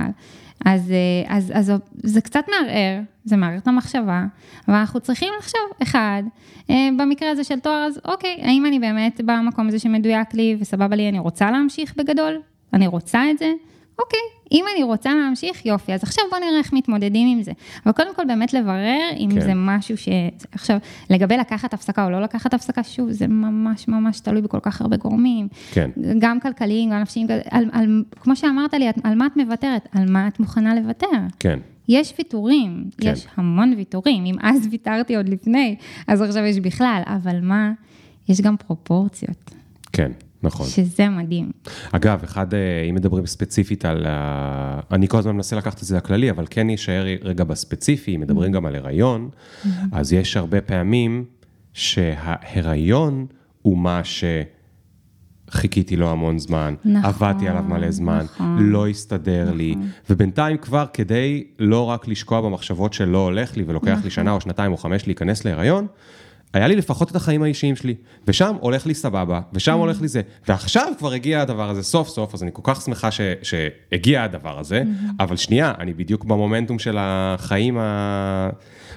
אז, אה, אז, אז זה קצת מערער, זה מערער את המחשבה, ואנחנו צריכים לחשוב, אחד, אה, במקרה הזה של תואר, אז אוקיי, האם אני באמת במקום הזה שמדויק לי וסבבה לי, אני רוצה להמשיך בגדול? אני רוצה את זה? אוקיי, אם אני רוצה להמשיך, יופי, אז עכשיו בוא נראה איך מתמודדים עם זה. אבל קודם כל באמת לברר אם כן. זה משהו ש... עכשיו, לגבי לקחת הפסקה או לא לקחת הפסקה, שוב, זה ממש ממש תלוי בכל כך הרבה גורמים. כן. גם כלכליים, גם נפשיים, על, על, כמו שאמרת לי, על מה את מוותרת? על מה את מוכנה לוותר? כן, יש ויתורים, כן. יש המון ויתורים. אם אז ויתרתי עוד לפני, אז עכשיו יש בכלל. אבל מה? יש גם פרופורציות, כן, נכון. שזה מדהים. אגב, אחד, אה, אם מדברים ספציפית על ה... אני כל הזמן מנסה לקחת את זה לכללי, אבל כן יישאר רגע בספציפי, אם מדברים גם על הריון, אז יש הרבה פעמים שההיריון הוא מה שחיכיתי לו המון זמן, נכון, עבדתי עליו מלא זמן, נכון. לא הסתדר לי, ובינתיים כבר כדי לא רק לשקוע במחשבות שלא הולך לי ולוקח נכון. לי שנה או שנתיים או חמש להיכנס להיריון, היה לי לפחות את החיים האישיים שלי, ושם הולך לי סבבה, ושם Mm. הולך לי זה, ועכשיו כבר הגיע הדבר הזה סוף סוף, אז אני כל כך שמחה ש, שהגיע הדבר הזה, Mm-hmm. אבל שנייה, אני בדיוק במומנטום של החיים ה...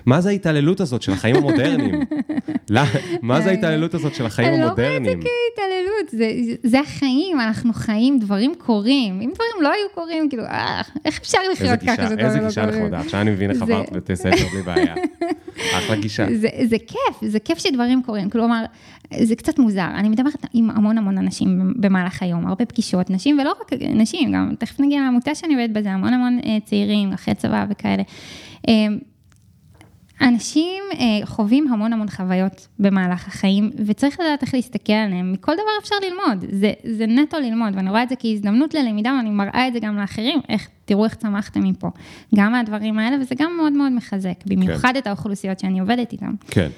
מה זה ההתעללות הזאת של החיים המודרניים? מה זה ההתעללות הזאת של החיים אני לא רואה את זה המודרניים? כהתעללות, זה, זה החיים, אנחנו חיים, דברים קורים. אם דברים לא היו קורים, כאילו, אה, איך אפשר איזה לחיות ככה גישה, שדברים איזה לא גישה קורים? נחמדה, עכשיו אני מבין איך עברת בתי ספר בלי בעיה. אחלה גישה. זה, כיף, זה כיף שדברים קורים. כלומר, זה קצת מוזר. אני מדברת עם המון המון אנשים במהלך היום, הרבה פגישות, נשים, ולא רק נשים, גם תכף נגיע לעמותה שאני עובדת בזה, המון המון אה, צעירים, אחרי צבא וכאלה. אנשים אה, חווים המון המון חוויות במהלך החיים, וצריך לדעת איך להסתכל עליהם. מכל דבר אפשר ללמוד, זה, זה נטו ללמוד, ואני רואה את זה כהזדמנות ללמידה, ואני מראה את זה גם לאחרים, איך, תראו איך צמחתם מפה. גם מהדברים האלה, וזה גם מאוד מאוד מחזק, במיוחד את האוכלוסיות שאני עובדת איתן. כן.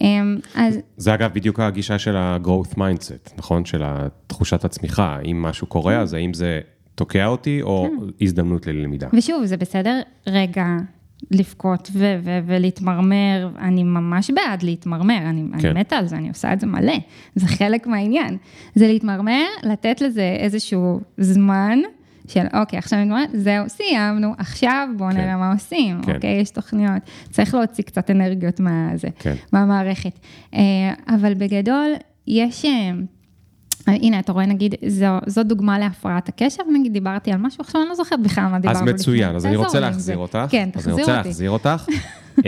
אמ, אז זה אגב בדיוק הגישה של ה-growth mindset, נכון? של תחושת הצמיחה. אם משהו קורה, אז האם זה תוקע אותי או הזדמנות ללמידה? ושוב, זה בסדר רגע לבכות ו- ו- ולהתמרמר, אני ממש בעד להתמרמר, אני, כן. אני מתה על זה, אני עושה את זה מלא, זה חלק מהעניין. זה להתמרמר, לתת לזה איזשהו זמן. של אוקיי, עכשיו נגמר, זהו, סיימנו, עכשיו בואו כן. נראה מה עושים, כן. אוקיי, יש תוכניות, צריך להוציא קצת אנרגיות מהזה, כן. מהמערכת. אה, אבל בגדול, יש, אה, הנה, אתה רואה, נגיד, זו, זו דוגמה להפרעת הקשב, נגיד, דיברתי על משהו, עכשיו אני לא זוכרת בכלל מה דיברנו אז. מצוין, אז אני רוצה להחזיר. אותך. כן, אז אני תחזיר רוצה אותי. להחזיר אותך.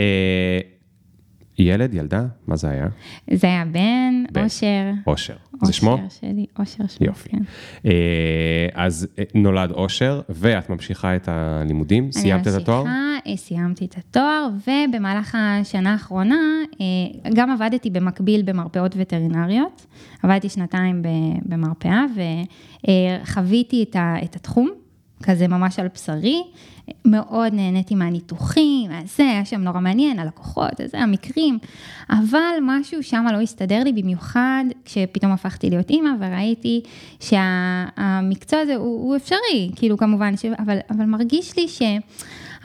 ילד, ילדה, מה זה היה? זה היה בן, בן. אושר. אושר. זה שמו? אושר שלי, אושר שלי, יופי. כן. אה, אז אה, נולד אושר, ואת ממשיכה את הלימודים, סיימת את התואר? אני ממשיכה, אה, סיימתי את התואר, ובמהלך השנה האחרונה אה, גם עבדתי במקביל במרפאות וטרינריות. עבדתי שנתיים במרפאה, וחוויתי את ה- את התחום, כזה ממש על בשרי. מאוד נהניתי מהניתוחים, מהזה, היה שם נורא מעניין, הלקוחות, זה, המקרים, אבל משהו שם לא הסתדר לי, במיוחד כשפתאום הפכתי להיות אימא וראיתי שהמקצוע הזה הוא, הוא אפשרי, כאילו כמובן, ש... אבל, אבל מרגיש לי ש...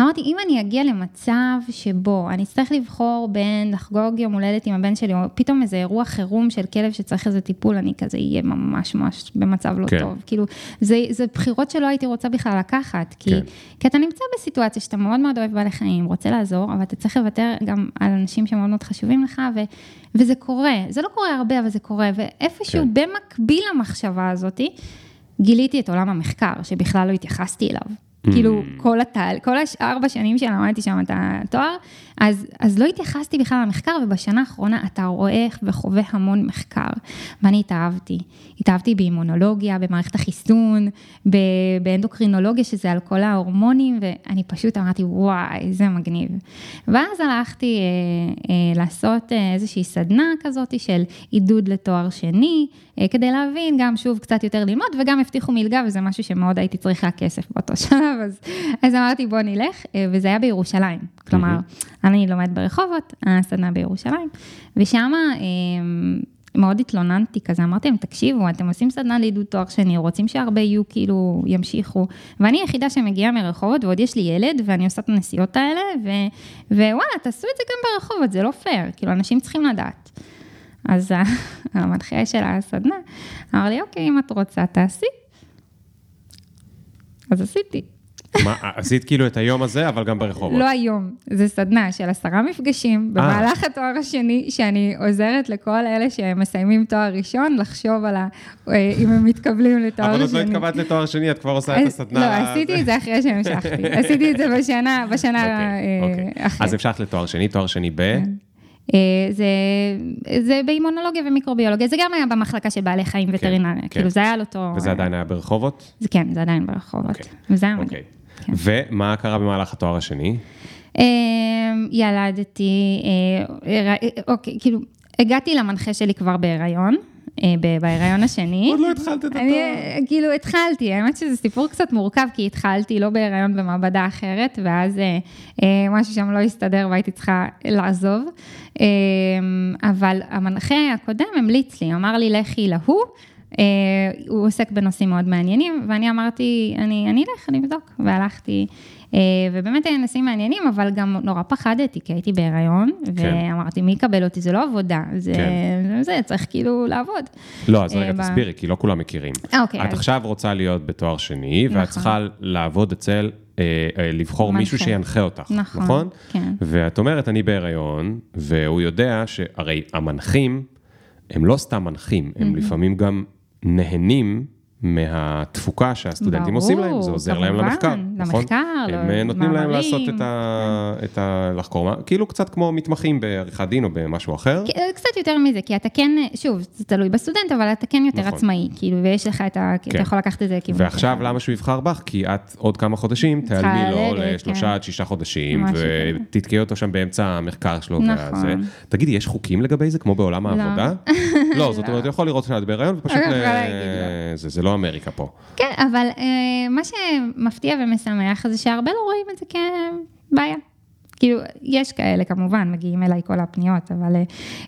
אמרתי, אם אני אגיע למצב שבו אני אצטרך לבחור בין לחגוג יום הולדת עם הבן שלי, או פתאום איזה אירוע חירום של כלב שצריך איזה טיפול, אני כזה אהיה ממש ממש במצב לא כן. טוב. כאילו, זה, זה בחירות שלא הייתי רוצה בכלל לקחת, כי, כן. כי אתה נמצא בסיטואציה שאתה מאוד מאוד אוהב בעלי חיים, רוצה לעזור, אבל אתה צריך לוותר גם על אנשים שמאוד מאוד חשובים לך, ו, וזה קורה, זה לא קורה הרבה, אבל זה קורה, ואיפשהו כן. במקביל למחשבה הזאתי, גיליתי את עולם המחקר, שבכלל לא התייחסתי אליו. Mm. כאילו, כל הטל, כל הארבע שנים שלמדתי שם את התואר, אז, אז לא התייחסתי בכלל למחקר, ובשנה האחרונה אתה רואה וחווה המון מחקר. ואני התאהבתי. התאהבתי באימונולוגיה, במערכת החיסון, ב- באנדוקרינולוגיה, שזה על כל ההורמונים, ואני פשוט אמרתי, וואי, זה מגניב. ואז הלכתי אה, אה, לעשות אה, איזושהי סדנה כזאת של עידוד לתואר שני, אה, כדי להבין, גם שוב קצת יותר ללמוד, וגם הבטיחו מלגה, וזה משהו שמאוד הייתי צריכה כסף באותו שלב, אז, אז אמרתי, בוא נלך, אה, וזה היה בירושלים. כלומר, אני לומדת ברחובות, הסדנה בירושלים, ושם מאוד התלוננתי כזה, אמרתי להם, תקשיבו, אתם עושים סדנה לעידוד תואר שני, רוצים שהרבה יהיו כאילו, ימשיכו, ואני היחידה שמגיעה מרחובות, ועוד יש לי ילד, ואני עושה את הנסיעות האלה, ו, ווואלה, תעשו את זה גם ברחובות, זה לא פייר, כאילו, אנשים צריכים לדעת. אז המנחה של הסדנה אמר לי, אוקיי, אם את רוצה, תעשי. אז עשיתי. מה, עשית כאילו את היום הזה, אבל גם ברחובות. לא היום, זה סדנה של עשרה מפגשים במהלך התואר השני, שאני עוזרת לכל אלה שמסיימים תואר ראשון, לחשוב על ה... אה, אם הם מתקבלים לתואר שני. אבל עוד לא התקבלת לתואר שני, את כבר עושה את הסדנה. לא, עשיתי את זה אחרי שהמשכתי. עשיתי את זה בשנה, בשנה אוקיי, אוקיי. אחרי. אז המשכת לתואר שני, תואר שני ב? כן. זה, זה באימונולוגיה ומיקרוביולוגיה, זה גם היה במחלקה של בעלי חיים וטרינריה, כן, כאילו זה היה על אותו... וזה עדיין היה ברחובות? זה כן, זה עדיין ברחובות, okay. וזה היה מדהים. כן. ומה קרה במהלך התואר השני? ילדתי, אוקיי, כאילו, הגעתי למנחה שלי כבר בהיריון. בהיריון השני. עוד לא התחלת את התואר. כאילו התחלתי, האמת שזה סיפור קצת מורכב, כי התחלתי לא בהיריון במעבדה אחרת, ואז משהו שם לא הסתדר והייתי צריכה לעזוב. אבל המנחה הקודם המליץ לי, אמר לי, לכי להוא. הוא עוסק בנושאים מאוד מעניינים, ואני אמרתי, אני, אני אלך, אני אבדוק, והלכתי. ובאמת היה נושאים מעניינים, אבל גם נורא פחדתי, כי הייתי בהיריון, כן. ואמרתי, מי יקבל אותי? זה לא עבודה, זה, כן. זה צריך כאילו לעבוד. לא, אז רגע, ב... תסבירי, כי לא כולם מכירים. אוקיי. את אז... עכשיו רוצה להיות בתואר שני, נכון. ואת צריכה לעבוד אצל, אה, אה, לבחור מנחה. מישהו שינחה אותך, נכון? נכון? כן. ואת אומרת, אני בהיריון, והוא יודע שהרי המנחים, הם לא סתם מנחים, הם mm-hmm. לפעמים גם נהנים מהתפוקה שהסטודנטים ברור, עושים להם, זה עוזר כמובן, להם למחקר, נכון? למחקר, הם לא, נותנים להם לעשות את ה... את ה... לחקור, כאילו קצת כמו מתמחים בעריכת דין או במשהו אחר. קצת יותר מזה, כי אתה כן, שוב, זה תלוי בסטודנט, אבל אתה כן יותר נכון. עצמאי, כאילו, ויש לך את ה... כן. אתה יכול לקחת את זה כיוון. ועכשיו, אחר. למה שהוא יבחר בך? כי את עוד כמה חודשים תעלמי לו לשלושה כן. עד שישה חודשים, ותתקעי אותו שם באמצע המחקר שלו. נכון. וזה. תגידי, יש חוקים לגבי זה, כמו בעולם לא. העבודה? לא, זאת אומרת, יכול לראות שאת בהיריון, ופשוט... לא אמריקה פה. כן, אבל אה, מה שמפתיע ומשמח זה שהרבה לא רואים את זה כבעיה. כאילו, יש כאלה כמובן, מגיעים אליי כל הפניות, אבל,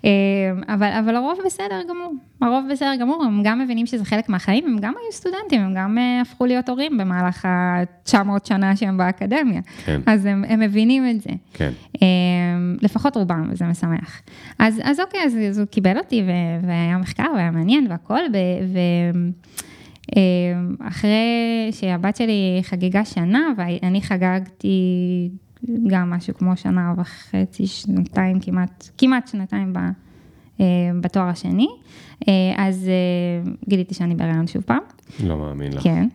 אה, אבל, אבל הרוב בסדר גמור, הרוב בסדר גמור, הם גם מבינים שזה חלק מהחיים, הם גם היו סטודנטים, הם גם אה, הפכו להיות הורים במהלך ה-900 שנה שהם באקדמיה. כן. אז הם, הם מבינים את זה. כן. אה, לפחות רובם, וזה משמח. אז, אז אוקיי, אז, אז הוא קיבל אותי, והיה מחקר, והיה מעניין והכל, ו... אחרי שהבת שלי חגגה שנה, ואני חגגתי גם משהו כמו שנה וחצי, שנתיים, כמעט, כמעט שנתיים בתואר השני, אז גיליתי שאני בהריון שוב פעם. לא מאמין לך. כן.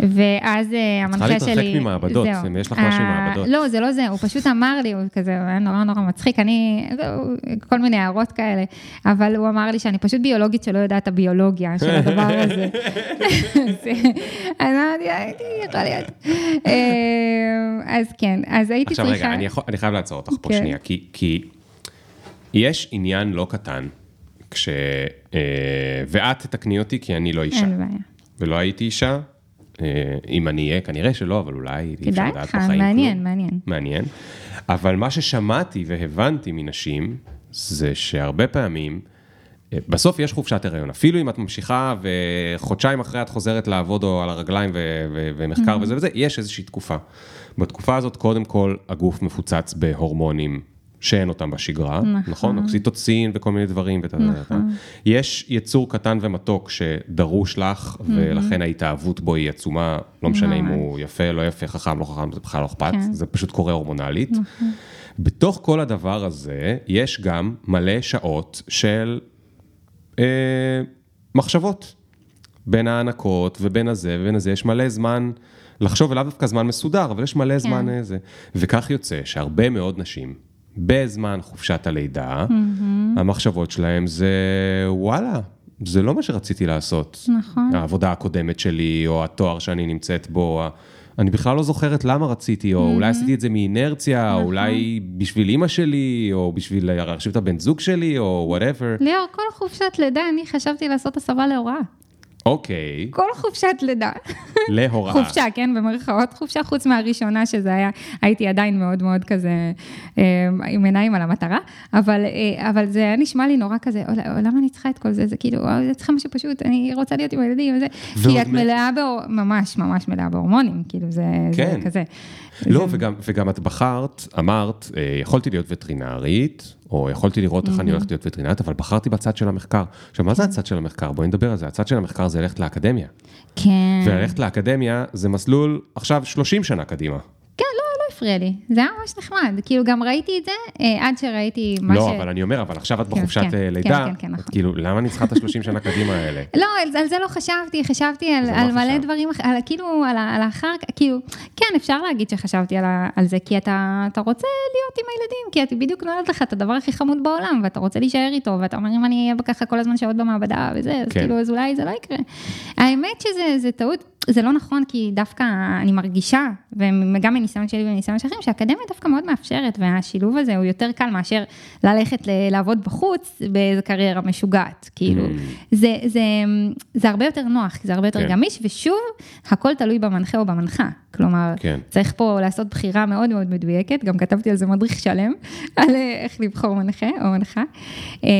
ואז אה, המנחה שלי... צריכה להתרחק ממעבדות, אם יש לך משהו עם אה, מעבדות. לא, זה לא זה, הוא פשוט אמר לי, הוא כזה, היה נורא נורא מצחיק, אני, כל מיני הערות כאלה, אבל הוא אמר לי שאני פשוט ביולוגית שלא יודעת הביולוגיה של הדבר הזה. אז אמרתי, יכול להיות. אה, אז כן, אז הייתי צריכה... עכשיו רגע, אני חייב לעצור אותך פה כן. שנייה, כי יש עניין לא קטן, כש... ואת תתקני אותי, כי אני לא אישה. אין בעיה. ולא הייתי אישה, אה, אם אני אהיה, כנראה שלא, אבל אולי אי אפשר לדעת בחיים. כדאי לך, מעניין, מעניין. מעניין. אבל מה ששמעתי והבנתי מנשים, זה שהרבה פעמים, אה, בסוף יש חופשת הריון. אפילו אם את ממשיכה וחודשיים אחרי את חוזרת לעבוד או על הרגליים ומחקר mm-hmm. וזה וזה, יש איזושהי תקופה. בתקופה הזאת, קודם כל, הגוף מפוצץ בהורמונים שאין אותם בשגרה, נכון? נכון? אוקסיטוצין וכל מיני דברים. נכון. יש יצור קטן ומתוק שדרוש לך, ולכן ההתאהבות בו היא עצומה, לא משנה אם הוא יפה, לא יפה, חכם, לא חכם, זה בכלל לא אכפת, כן. זה פשוט קורה הורמונלית. נכון. בתוך כל הדבר הזה, יש גם מלא שעות של אה, מחשבות. בין ההענקות ובין הזה ובין הזה, יש מלא זמן לחשוב, ולאו דווקא זמן מסודר, אבל יש מלא זמן איזה. כן. וכך יוצא שהרבה מאוד נשים, בזמן חופשת הלידה, mm-hmm. המחשבות שלהם זה וואלה, זה לא מה שרציתי לעשות. נכון. העבודה הקודמת שלי, או התואר שאני נמצאת בו, אני בכלל לא זוכרת למה רציתי, או mm-hmm. אולי עשיתי את זה מאינרציה, נכון. או אולי בשביל אימא שלי, או בשביל להרחיב את הבן זוג שלי, או וואטאבר. ליאור, כל חופשת לידה אני חשבתי לעשות הסבה להוראה. אוקיי. כל חופשת לידה. להוראה. חופשה, כן, במרכאות חופשה, חוץ מהראשונה שזה היה, הייתי עדיין מאוד מאוד כזה אה, עם עיניים על המטרה, אבל, אה, אבל זה היה נשמע לי נורא כזה, למה אני צריכה את כל זה? זה כאילו, אה, זה צריכה משהו פשוט, אני רוצה להיות עם הילדים וזה, כי את מלאה, ממש ממש מלאה בהורמונים, כאילו זה, כן. כזה. לא, וגם, וגם את בחרת, אמרת, יכולתי להיות וטרינרית, או יכולתי לראות איך אני הולכת להיות וטרינרית, אבל בחרתי בצד של המחקר. עכשיו, מה זה הצד של המחקר? בואי נדבר על זה. הצד של המחקר זה ללכת לאקדמיה. כן. וללכת לאקדמיה זה מסלול עכשיו 30 שנה קדימה. כן, לא, לא הפריע לי. זה היה ממש נחמד. כאילו, גם ראיתי את זה אה, עד שראיתי מה לא, ש... אבל אני אומר, אבל עכשיו את כן, בחופשת כן, אה, כן, לידה, כן, כן, את נכון. כאילו, למה אני צריכה את ה-30 שנה קדימה האלה? לא, על, על זה לא חשבתי, חשבתי על, על מלא חשבת? דברים, על, כאילו, על, על האחר, כאילו, כן, אפשר להגיד שחשבתי על, על זה, כי אתה, אתה רוצה להיות עם הילדים, כי את בדיוק נולד לך את הדבר הכי חמוד בעולם, ואתה רוצה להישאר איתו, ואתה אומר, אם אני אהיה ככה כל הזמן שעות במעבדה וזה, אז כן. כאילו, אז אולי זה לא יקרה. האמת שזה זה טעות, זה לא נכון, כי דווקא אני מרגישה, וגם מניסיון שלי ומניסיון של אחרים, שהאקדמיה דווקא מאוד מאפשרת, והשילוב הזה הוא יותר קל מאשר ללכת לעבוד בחוץ באיזה קריירה משוגעת, כאילו. זה, זה, זה הרבה יותר נוח, זה הרבה יותר כן. גמיש, ושוב, הכל תלוי במנחה או במנחה. כלומר, כן. צריך פה לעשות בחירה מאוד מאוד מדויקת, גם כתבתי על זה מדריך שלם, על אה, איך לבחור מנחה או מנחה. אה,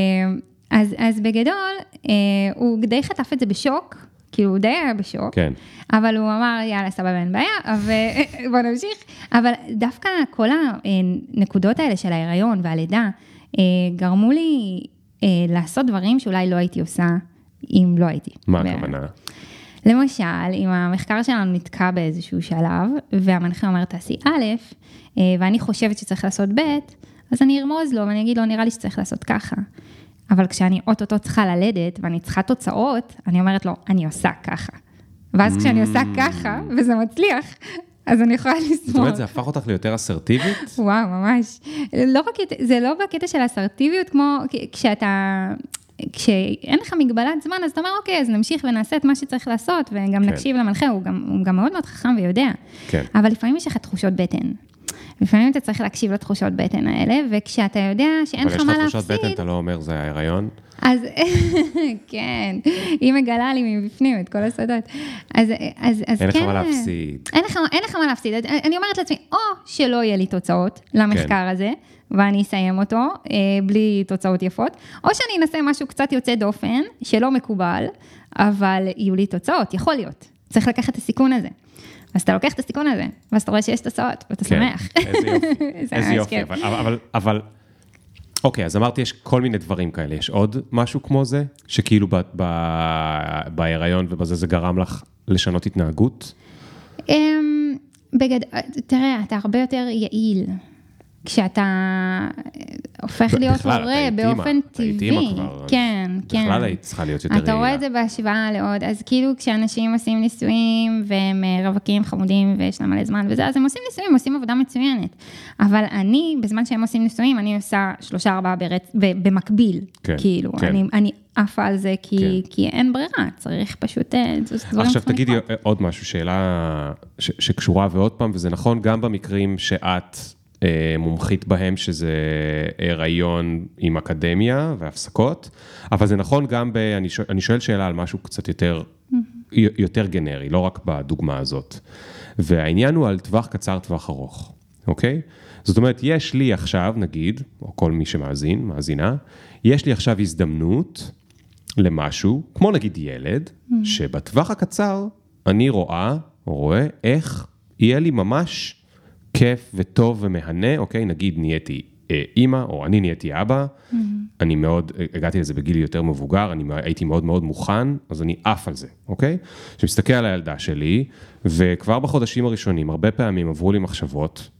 אז, אז בגדול, אה, הוא די חטף את זה בשוק, כאילו הוא די היה בשוק. כן. אבל הוא אמר, יאללה, סבבה, אין בעיה, ובוא נמשיך. אבל דווקא כל הנקודות האלה של ההיריון והלידה, אה, גרמו לי אה, לעשות דברים שאולי לא הייתי עושה אם לא הייתי. מה הכוונה? למשל, אם המחקר שלנו נתקע באיזשהו שלב, והמנחה אומר, תעשי א', אה, ואני חושבת שצריך לעשות ב', אז אני ארמוז לו ואני אגיד לו, נראה לי שצריך לעשות ככה. אבל כשאני אוטוטו צריכה ללדת ואני צריכה תוצאות, אני אומרת לו, אני עושה ככה. ואז כשאני עושה ככה, וזה מצליח, אז אני יכולה זאת לסמוך. אומרת, זה הפך אותך ליותר אסרטיבית? וואו, ממש. לא רק, זה לא בקטע של אסרטיביות, כמו כשאתה, כשאין לך מגבלת זמן, אז אתה אומר, אוקיי, אז נמשיך ונעשה את מה שצריך לעשות, וגם כן. נקשיב למנחה, הוא גם, הוא גם מאוד מאוד חכם ויודע. כן. אבל לפעמים יש לך תחושות בטן. לפעמים אתה צריך להקשיב לתחושות בטן האלה, וכשאתה יודע שאין אבל לך יש מה לך תחושת להפסיד, בטן, אתה לא אומר זה ההיריון? אז כן, היא מגלה לי מבפנים את כל הסודות. אז, אז, אז אין לך כן, מה להפסיד. אין לך, אין לך מה להפסיד. אני אומרת לעצמי, או שלא יהיה לי תוצאות למחקר כן. הזה, ואני אסיים אותו אה, בלי תוצאות יפות, או שאני אנסה משהו קצת יוצא דופן, שלא מקובל, אבל יהיו לי תוצאות, יכול להיות. צריך לקחת את הסיכון הזה. אז אתה לוקח את הסיכון הזה, ואז אתה רואה שיש תוצאות, ואתה כן. שמח. איזה יופי, זה איזה יופי. אבל- אבל- אבל... אוקיי, אז אמרתי, יש כל מיני דברים כאלה. יש עוד משהו כמו זה? שכאילו ב- ב- בהיריון ובזה זה גרם לך לשנות התנהגות? אמ, בגד... תראה, אתה הרבה יותר יעיל. כשאתה הופך להיות בכלל, הורה באופן טבעי. כן, כן. בכלל היית צריכה להיות יותר אתה רואה. את זה בהשוואה לעוד, אז כאילו כשאנשים עושים ניסויים והם אה, רווקים חמודים ויש להם מלא זמן וזה, אז הם עושים ניסויים, עושים עבודה מצוינת. אבל אני, בזמן שהם עושים ניסויים, אני עושה שלושה ארבעה ברצ... במקביל. כן, כאילו, כן. אני, אני עפה על זה כי, כן. כי אין ברירה, צריך פשוט, אה, דברים עכשיו תגידי לקרות. עוד משהו, שאלה ש- שקשורה ועוד פעם, וזה נכון גם במקרים שאת אה, מומחית בהם, שזה הריון עם אקדמיה והפסקות, אבל זה נכון גם ב... אני שואל, אני שואל שאלה על משהו קצת יותר, יותר גנרי, לא רק בדוגמה הזאת. והעניין הוא על טווח קצר, טווח ארוך, אוקיי? זאת אומרת, יש לי עכשיו, נגיד, או כל מי שמאזין, מאזינה, יש לי עכשיו הזדמנות למשהו, כמו נגיד ילד, שבטווח הקצר אני רואה, או רואה, איך יהיה לי ממש כיף וטוב ומהנה, אוקיי? נגיד נהייתי אה, אימא, או אני נהייתי אבא, אני מאוד, הגעתי לזה בגיל יותר מבוגר, אני הייתי מאוד מאוד מוכן, אז אני עף על זה, אוקיי? כשמסתכל על הילדה שלי, וכבר בחודשים הראשונים, הרבה פעמים עברו לי מחשבות,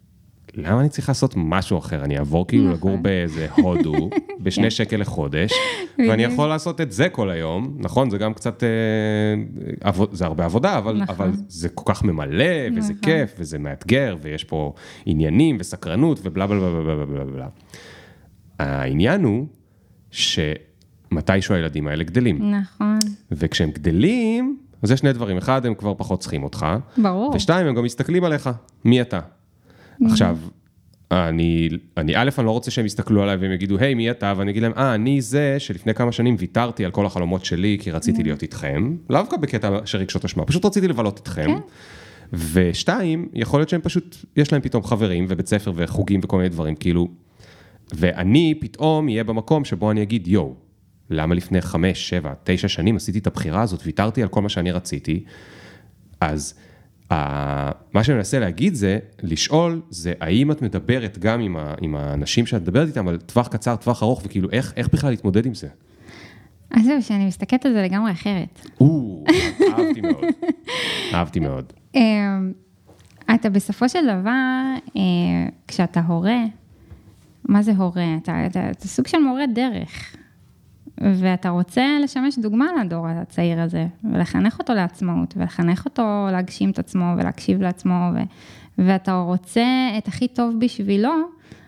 למה אני צריך לעשות משהו אחר? אני אעבור כאילו נכון. לגור באיזה הודו, בשני שקל לחודש, ואני. יכול לעשות את זה כל היום, נכון? זה גם קצת, אה, עבוד, זה הרבה עבודה, אבל, נכון. אבל זה כל כך ממלא, וזה נכון. כיף, וזה מאתגר, ויש פה עניינים וסקרנות ובלה בלה בלה בלה בלה בלה בלה. העניין הוא שמתישהו הילדים האלה גדלים, נכון, וכשהם גדלים, אז יש שני דברים, אחד, הם כבר פחות צריכים אותך, ברור. ושתיים, הם גם מסתכלים עליך, מי אתה? עכשיו, אני, אני, א', אני לא רוצה שהם יסתכלו עליי והם יגידו, היי, מי אתה? ואני אגיד להם, אה, אני זה שלפני כמה שנים ויתרתי על כל החלומות שלי, כי רציתי להיות איתכם, לאו דווקא בקטע של רגשות אשמה, פשוט רציתי לבלות איתכם. כן. ושתיים, יכול להיות שהם פשוט, יש להם פתאום חברים ובית ספר וחוגים וכל מיני דברים, כאילו, ואני פתאום אהיה במקום שבו אני אגיד, יואו, למה לפני חמש, שבע, תשע שנים עשיתי את הבחירה הזאת, ויתרתי על כל מה שאני רציתי, אז מה שאני מנסה להגיד זה, לשאול, זה האם את מדברת גם עם, ה, עם האנשים שאת מדברת איתם על טווח קצר, טווח ארוך, וכאילו איך, איך בכלל להתמודד עם זה? אז זהו, שאני מסתכלת על זה לגמרי אחרת. או, אהבתי מאוד, אהבתי מאוד. אמ, אתה בסופו של דבר, אה, כשאתה הורה, מה זה הורה? אתה, אתה, אתה סוג של מורה דרך. ואתה רוצה לשמש דוגמה לדור הצעיר הזה, ולחנך אותו לעצמאות, ולחנך אותו להגשים את עצמו ולהקשיב לעצמו, ו, ואתה רוצה את הכי טוב בשבילו,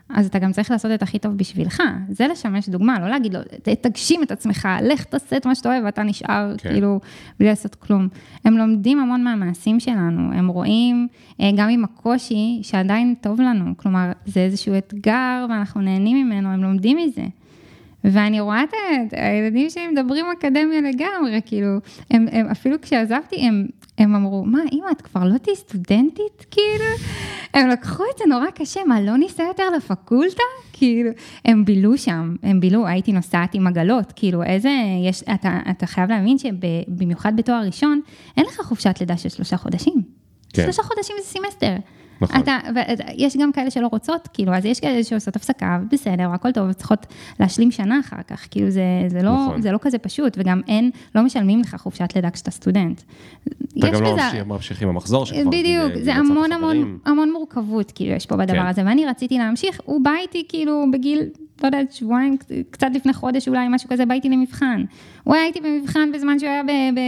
אז אתה גם צריך לעשות את הכי טוב בשבילך. זה לשמש דוגמה, לא להגיד לו, תגשים את עצמך, לך תעשה את מה שאתה אוהב ואתה נשאר כן. כאילו בלי לעשות כלום. הם לומדים המון מהמעשים שלנו, הם רואים אה, גם עם הקושי שעדיין טוב לנו, כלומר, זה איזשהו אתגר ואנחנו נהנים ממנו, הם לומדים מזה. ואני רואה את הילדים שלי מדברים אקדמיה לגמרי, כאילו, הם, הם אפילו כשעזבתי, הם, הם אמרו, מה, אמא, את כבר לא תהיי סטודנטית? כאילו, הם לקחו את זה נורא קשה, מה, לא ניסע יותר לפקולטה? כאילו, הם בילו שם, הם בילו, הייתי נוסעת עם עגלות, כאילו, איזה, יש, אתה, אתה חייב להבין שבמיוחד בתואר ראשון, אין לך חופשת לידה של שלושה חודשים. כן. שלושה חודשים זה סמסטר. נכון. אתה, יש גם כאלה שלא רוצות, כאילו, אז יש כאלה שעושות הפסקה, בסדר, הכל טוב, צריכות להשלים שנה אחר כך, כאילו, זה, זה, לא, נכון. זה לא כזה פשוט, וגם אין, לא משלמים לך חופשת לידה כשאתה סטודנט. אתה גם לא בזה... לא ממשיך עם המחזור שלך. בדיוק, זה המון המון, המון מורכבות, כאילו, יש פה בדבר כן. הזה, ואני רציתי להמשיך, הוא בא איתי, כאילו, בגיל לא יודעת, שבועיים, קצת לפני חודש אולי, משהו כזה, באתי למבחן. הוא היה איתי במבחן בזמן שהוא היה ב... ב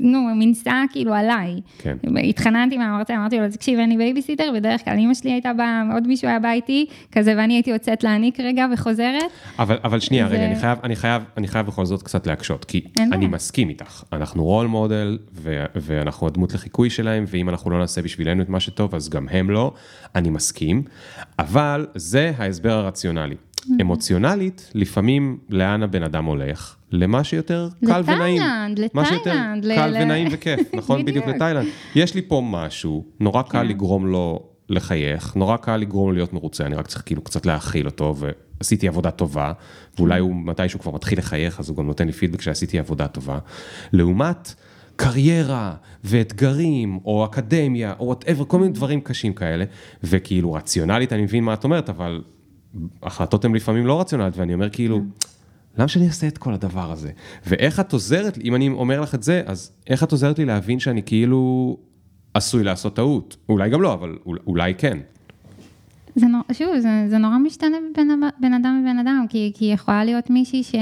נו, מנסה כאילו עליי. כן. התחננתי מהמרצה, אמרתי לו, תקשיב, אין לי בייביסיטר, בדרך כלל אמא שלי הייתה באה, עוד מישהו היה בא איתי, כזה, ואני הייתי יוצאת להניק רגע וחוזרת. אבל, אבל שנייה, רגע, אני חייב, אני חייב, אני חייב בכל זאת קצת להקשות, כי אני מסכים איתך. אנחנו role model, ואנחנו הדמות לחיקוי שלהם, ואם אנחנו לא נעשה בשבילנו את מה שטוב, אז גם הם לא. אני מסכים, אבל זה ההסבר הרציונלי. Mm-hmm. אמוציונלית, לפעמים לאן הבן אדם הולך? למה שיותר קל ונעים. לתאילנד, לתאילנד. מה שיותר קל ונעים וכיף, נכון? בדיוק לתאילנד. יש לי פה משהו, נורא קל כן. לגרום לו לחייך, נורא קל לגרום לו להיות מרוצה, אני רק צריך כאילו קצת להאכיל אותו, ועשיתי עבודה טובה, ואולי הוא, מתי שהוא כבר מתחיל לחייך, אז הוא גם נותן לי פידבק שעשיתי עבודה טובה. לעומת... קריירה ואתגרים, או אקדמיה, או whatever, כל מיני דברים קשים כאלה, וכאילו רציונלית אני מבין מה את אומרת, אבל החלטות הן לפעמים לא רציונליות, ואני אומר כאילו, למה שאני אעשה את כל הדבר הזה? ואיך את עוזרת, אם אני אומר לך את זה, אז איך את עוזרת לי להבין שאני כאילו עשוי לעשות טעות? אולי גם לא, אבל אולי כן. זה נור, שוב, זה, זה נורא משתנה בין בין אדם לבין אדם, כי, כי יכולה להיות מישהי ש,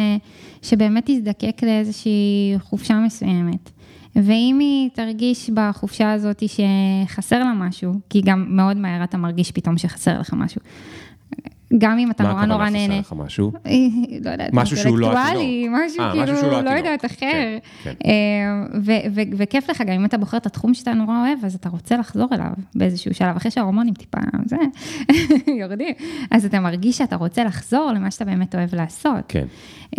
שבאמת תזדקק לאיזושהי חופשה מסוימת. ואם היא תרגיש בחופשה הזאת שחסר לה משהו, כי גם מאוד מהר אתה מרגיש פתאום שחסר לך משהו, גם אם אתה נורא נורא נהנה. מה הכוונה חסר לך משהו? לא יודעת, משהו שהוא לא התינוק. משהו אה, כאילו, לא, לא יודעת, אחר. כן, כן. אה, וכיף לך, גם אם אתה בוחר את התחום שאתה נורא אוהב, אז אתה רוצה לחזור אליו באיזשהו שלב, אחרי שההורמונים טיפה, זה, יורדים. אז אתה מרגיש שאתה רוצה לחזור למה שאתה באמת אוהב לעשות. כן.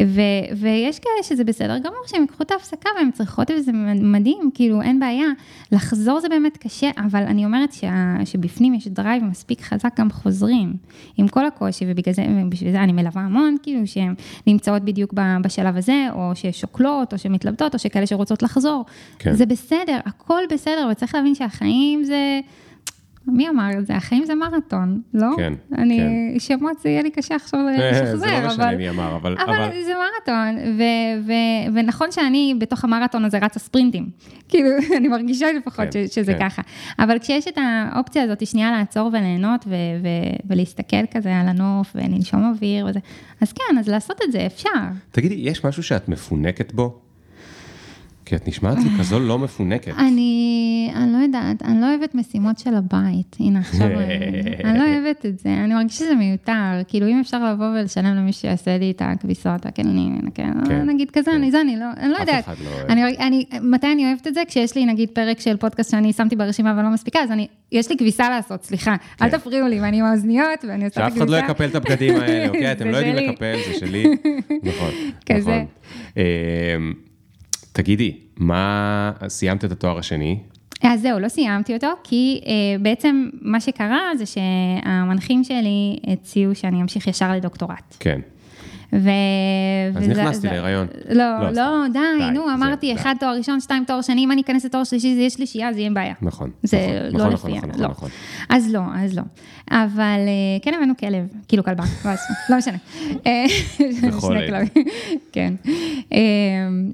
ו- ויש כאלה שזה בסדר גמור, שהם ייקחו את ההפסקה והם צריכות וזה מדהים, כאילו אין בעיה. לחזור זה באמת קשה, אבל אני אומרת שה- שבפנים יש drive מספיק חזק, גם חוזרים, עם כל הקושי, ובגלל זה, ובשביל זה אני מלווה המון, כאילו שהן נמצאות בדיוק בשלב הזה, או ששוקלות, או שמתלבטות, או שכאלה שרוצות לחזור. כן. זה בסדר, הכל בסדר, וצריך להבין שהחיים זה... מי אמר את זה? החיים זה מרתון, לא? כן, אני, כן. שמות זה יהיה לי קשה עכשיו לשחזר, זה לא משנה מי אמר, אבל... אבל, אבל... זה מרתון, ו, ו, ונכון שאני בתוך המרתון הזה רצה ספרינטים. כאילו, אני מרגישה לפחות כן, ש, שזה כן. ככה. אבל כשיש את האופציה הזאת, שנייה לעצור וליהנות, ו, ו, ולהסתכל כזה על הנוף, ולנשום אוויר וזה, אז כן, אז לעשות את זה, אפשר. תגידי, יש משהו שאת מפונקת בו? כי את נשמעת לי כזו לא מפונקת. אני, אני לא יודעת, אני לא אוהבת משימות של הבית. הנה, עכשיו, אני לא אוהבת את זה. אני מרגישה שזה מיותר. כאילו, אם אפשר לבוא ולשלם למישהו שיעשה לי את הכביסות, הכלים, כן, כן, נגיד כזה, כן. אני זה, אני לא, אני לא יודעת. לא. אני, אני, מתי אני אוהבת את זה? כשיש לי, נגיד, פרק של פודקאסט שאני שמתי ברשימה ולא מספיקה, אז אני, יש לי כביסה לעשות, סליחה. אל כן. תפריעו לי, ואני עם האוזניות, ואני עושה את הכביסה. שאף אחד לא יקפל את הבגדים האלה, אוקיי? אתם לא יודעים לקפל, זה שלי. נכון, נכון. תגידי, מה, סיימת את התואר השני? אז זהו, לא סיימתי אותו, כי uh, בעצם מה שקרה זה שהמנחים שלי הציעו שאני אמשיך ישר לדוקטורט. כן. ו... אז וזה- נכנסתי זה- להיריון. לא, לא, לא. די, די, נו, זה- אמרתי, די. אחד תואר ראשון, שתיים תואר שני, אם אני אכנס לתואר שלישי, זה יהיה שלישייה, זה יהיה בעיה. נכון. זה נכון, לא נכון, לפי, נכון, נכון, לא. נכון. אז לא, אז לא. אבל אה, כן הבאנו כלב, כאילו כלבה, לא לא משנה. אה, כן. אה,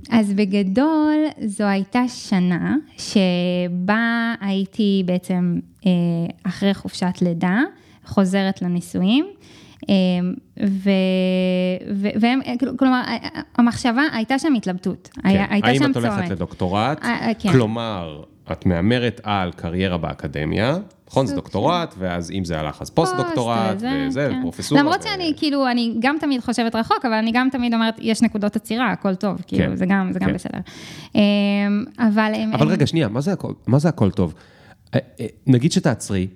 אז בגדול, זו הייתה שנה שבה הייתי בעצם אחרי חופשת לידה, חוזרת לנישואים. אה, ו... ו... והם, כאילו, כלומר, המחשבה, הייתה שם התלבטות, היה, כן. הייתה האם שם את הולכת צומת. לדוקטורט? אה, אה, כן. כלומר, את מהמרת על קריירה באקדמיה, נכון? זה דוקטורט, ואז אם זה הלך, אז פוסט דוקטורט, פוסט וזה, כן. ופרופסורה. למרות שאני, כאילו, אני גם תמיד חושבת רחוק, אבל אני גם תמיד אומרת, יש נקודות עצירה, הכל טוב, כאילו, זה גם, זה גם כן. בסדר. אמ, אבל הם... אבל רגע, שנייה, מה זה הכל- מה זה הכל טוב? אה, אה, נגיד שתעצרי,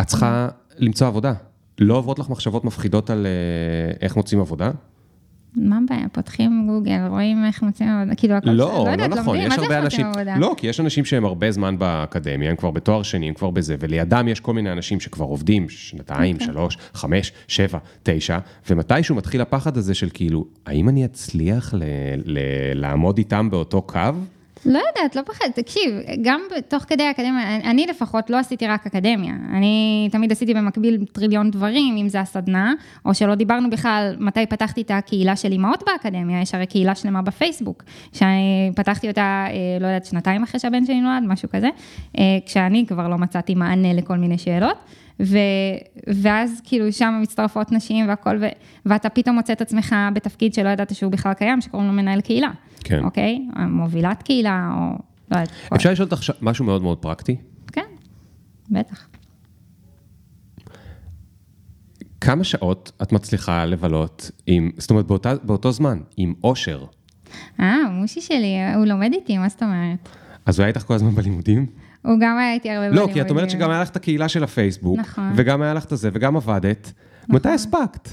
את צריכה למצוא עבודה. לא עוברות לך מחשבות מפחידות על אה, איך מוצאים עבודה? מה הבעיה, פותחים גוגל, רואים איך מוצאים עבודה, כאילו, הכל לא, לא יודעת, נכון, יש הרבה אנשים, עבודה? לא, כי יש אנשים שהם הרבה זמן באקדמיה, הם כבר בתואר שני, הם כבר בזה, ולידם יש כל מיני אנשים שכבר עובדים שנתיים, אוקיי. שלוש, חמש, שבע, תשע, ומתישהו מתחיל הפחד הזה של כאילו, האם אני אצליח ל- ל- לעמוד איתם באותו קו? לא יודעת, לא פחד, תקשיב, גם תוך כדי האקדמיה, אני- לפחות לא עשיתי רק אקדמיה, אני תמיד עשיתי במקביל טריליון דברים, אם זה הסדנה, או שלא דיברנו בכלל מתי פתחתי את הקהילה של אימהות באקדמיה, יש הרי קהילה שלמה בפייסבוק, שאני פתחתי אותה, אה, לא יודעת, שנתיים אחרי שהבן שלי נולד, משהו כזה, אה, כשאני כבר לא מצאתי מענה לכל מיני שאלות. ו, ואז כאילו שם מצטרפות נשים והכל, ו, ואתה פתאום מוצא את עצמך בתפקיד שלא ידעת שהוא בכלל קיים, שקוראים לו מנהל קהילה. כן. אוקיי? מובילת קהילה, או לא יודעת. אפשר לשאול אותך משהו מאוד מאוד פרקטי? כן, בטח. כמה שעות את מצליחה לבלות עם, זאת אומרת, באותה, באותו זמן, עם אושר? אה, מושי שלי, הוא לומד איתי, מה זאת אומרת? אז הוא היה איתך כל הזמן בלימודים? הוא גם היה איתי הרבה לא, בלימודים. כי את אומרת שגם היה לך את הקהילה של הפייסבוק, נכון. וגם היה לך את זה, וגם עבדת. מתי הספקת?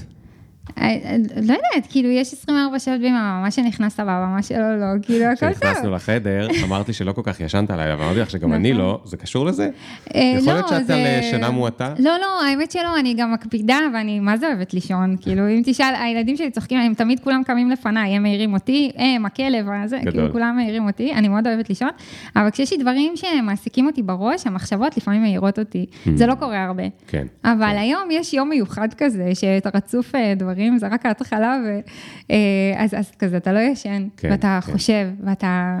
אה, אה, לא יודעת, כאילו, יש 24 שעות ביממה, מה שנכנס סבבה, מה שלא, לא, כאילו, הכל טוב. כשנכנסנו לחדר, אמרת לי שלא כל כך ישנת הלילה, ואמרתי לך שגם אני נכון. לא, זה קשור לזה? אה, יכול לא, להיות שאת זה- על שינה מועטה? לא, לא, האמת שלא, אני גם מקפידה, ואני מה זה אוהבת לישון, כאילו, אם תשאל, הילדים שלי צוחקים, הם תמיד כולם קמים לפניי, הם מעירים אותי, הם, הכלב, גדול. כאילו, כולם מעירים אותי, אני מאוד אוהבת לישון, אבל כשיש לי דברים שמעסיקים אותי בראש, המחשבות לפעמים מעירות אותי, זה לא קורה הרבה. כן. אבל היום יש יום מיוחד כזה, שאתה רצוף אה, דברים, זה רק ההתחלה, ו... אה, אז, אז כזה, אתה לא ישן, כן, ואתה כן. חושב, ואתה...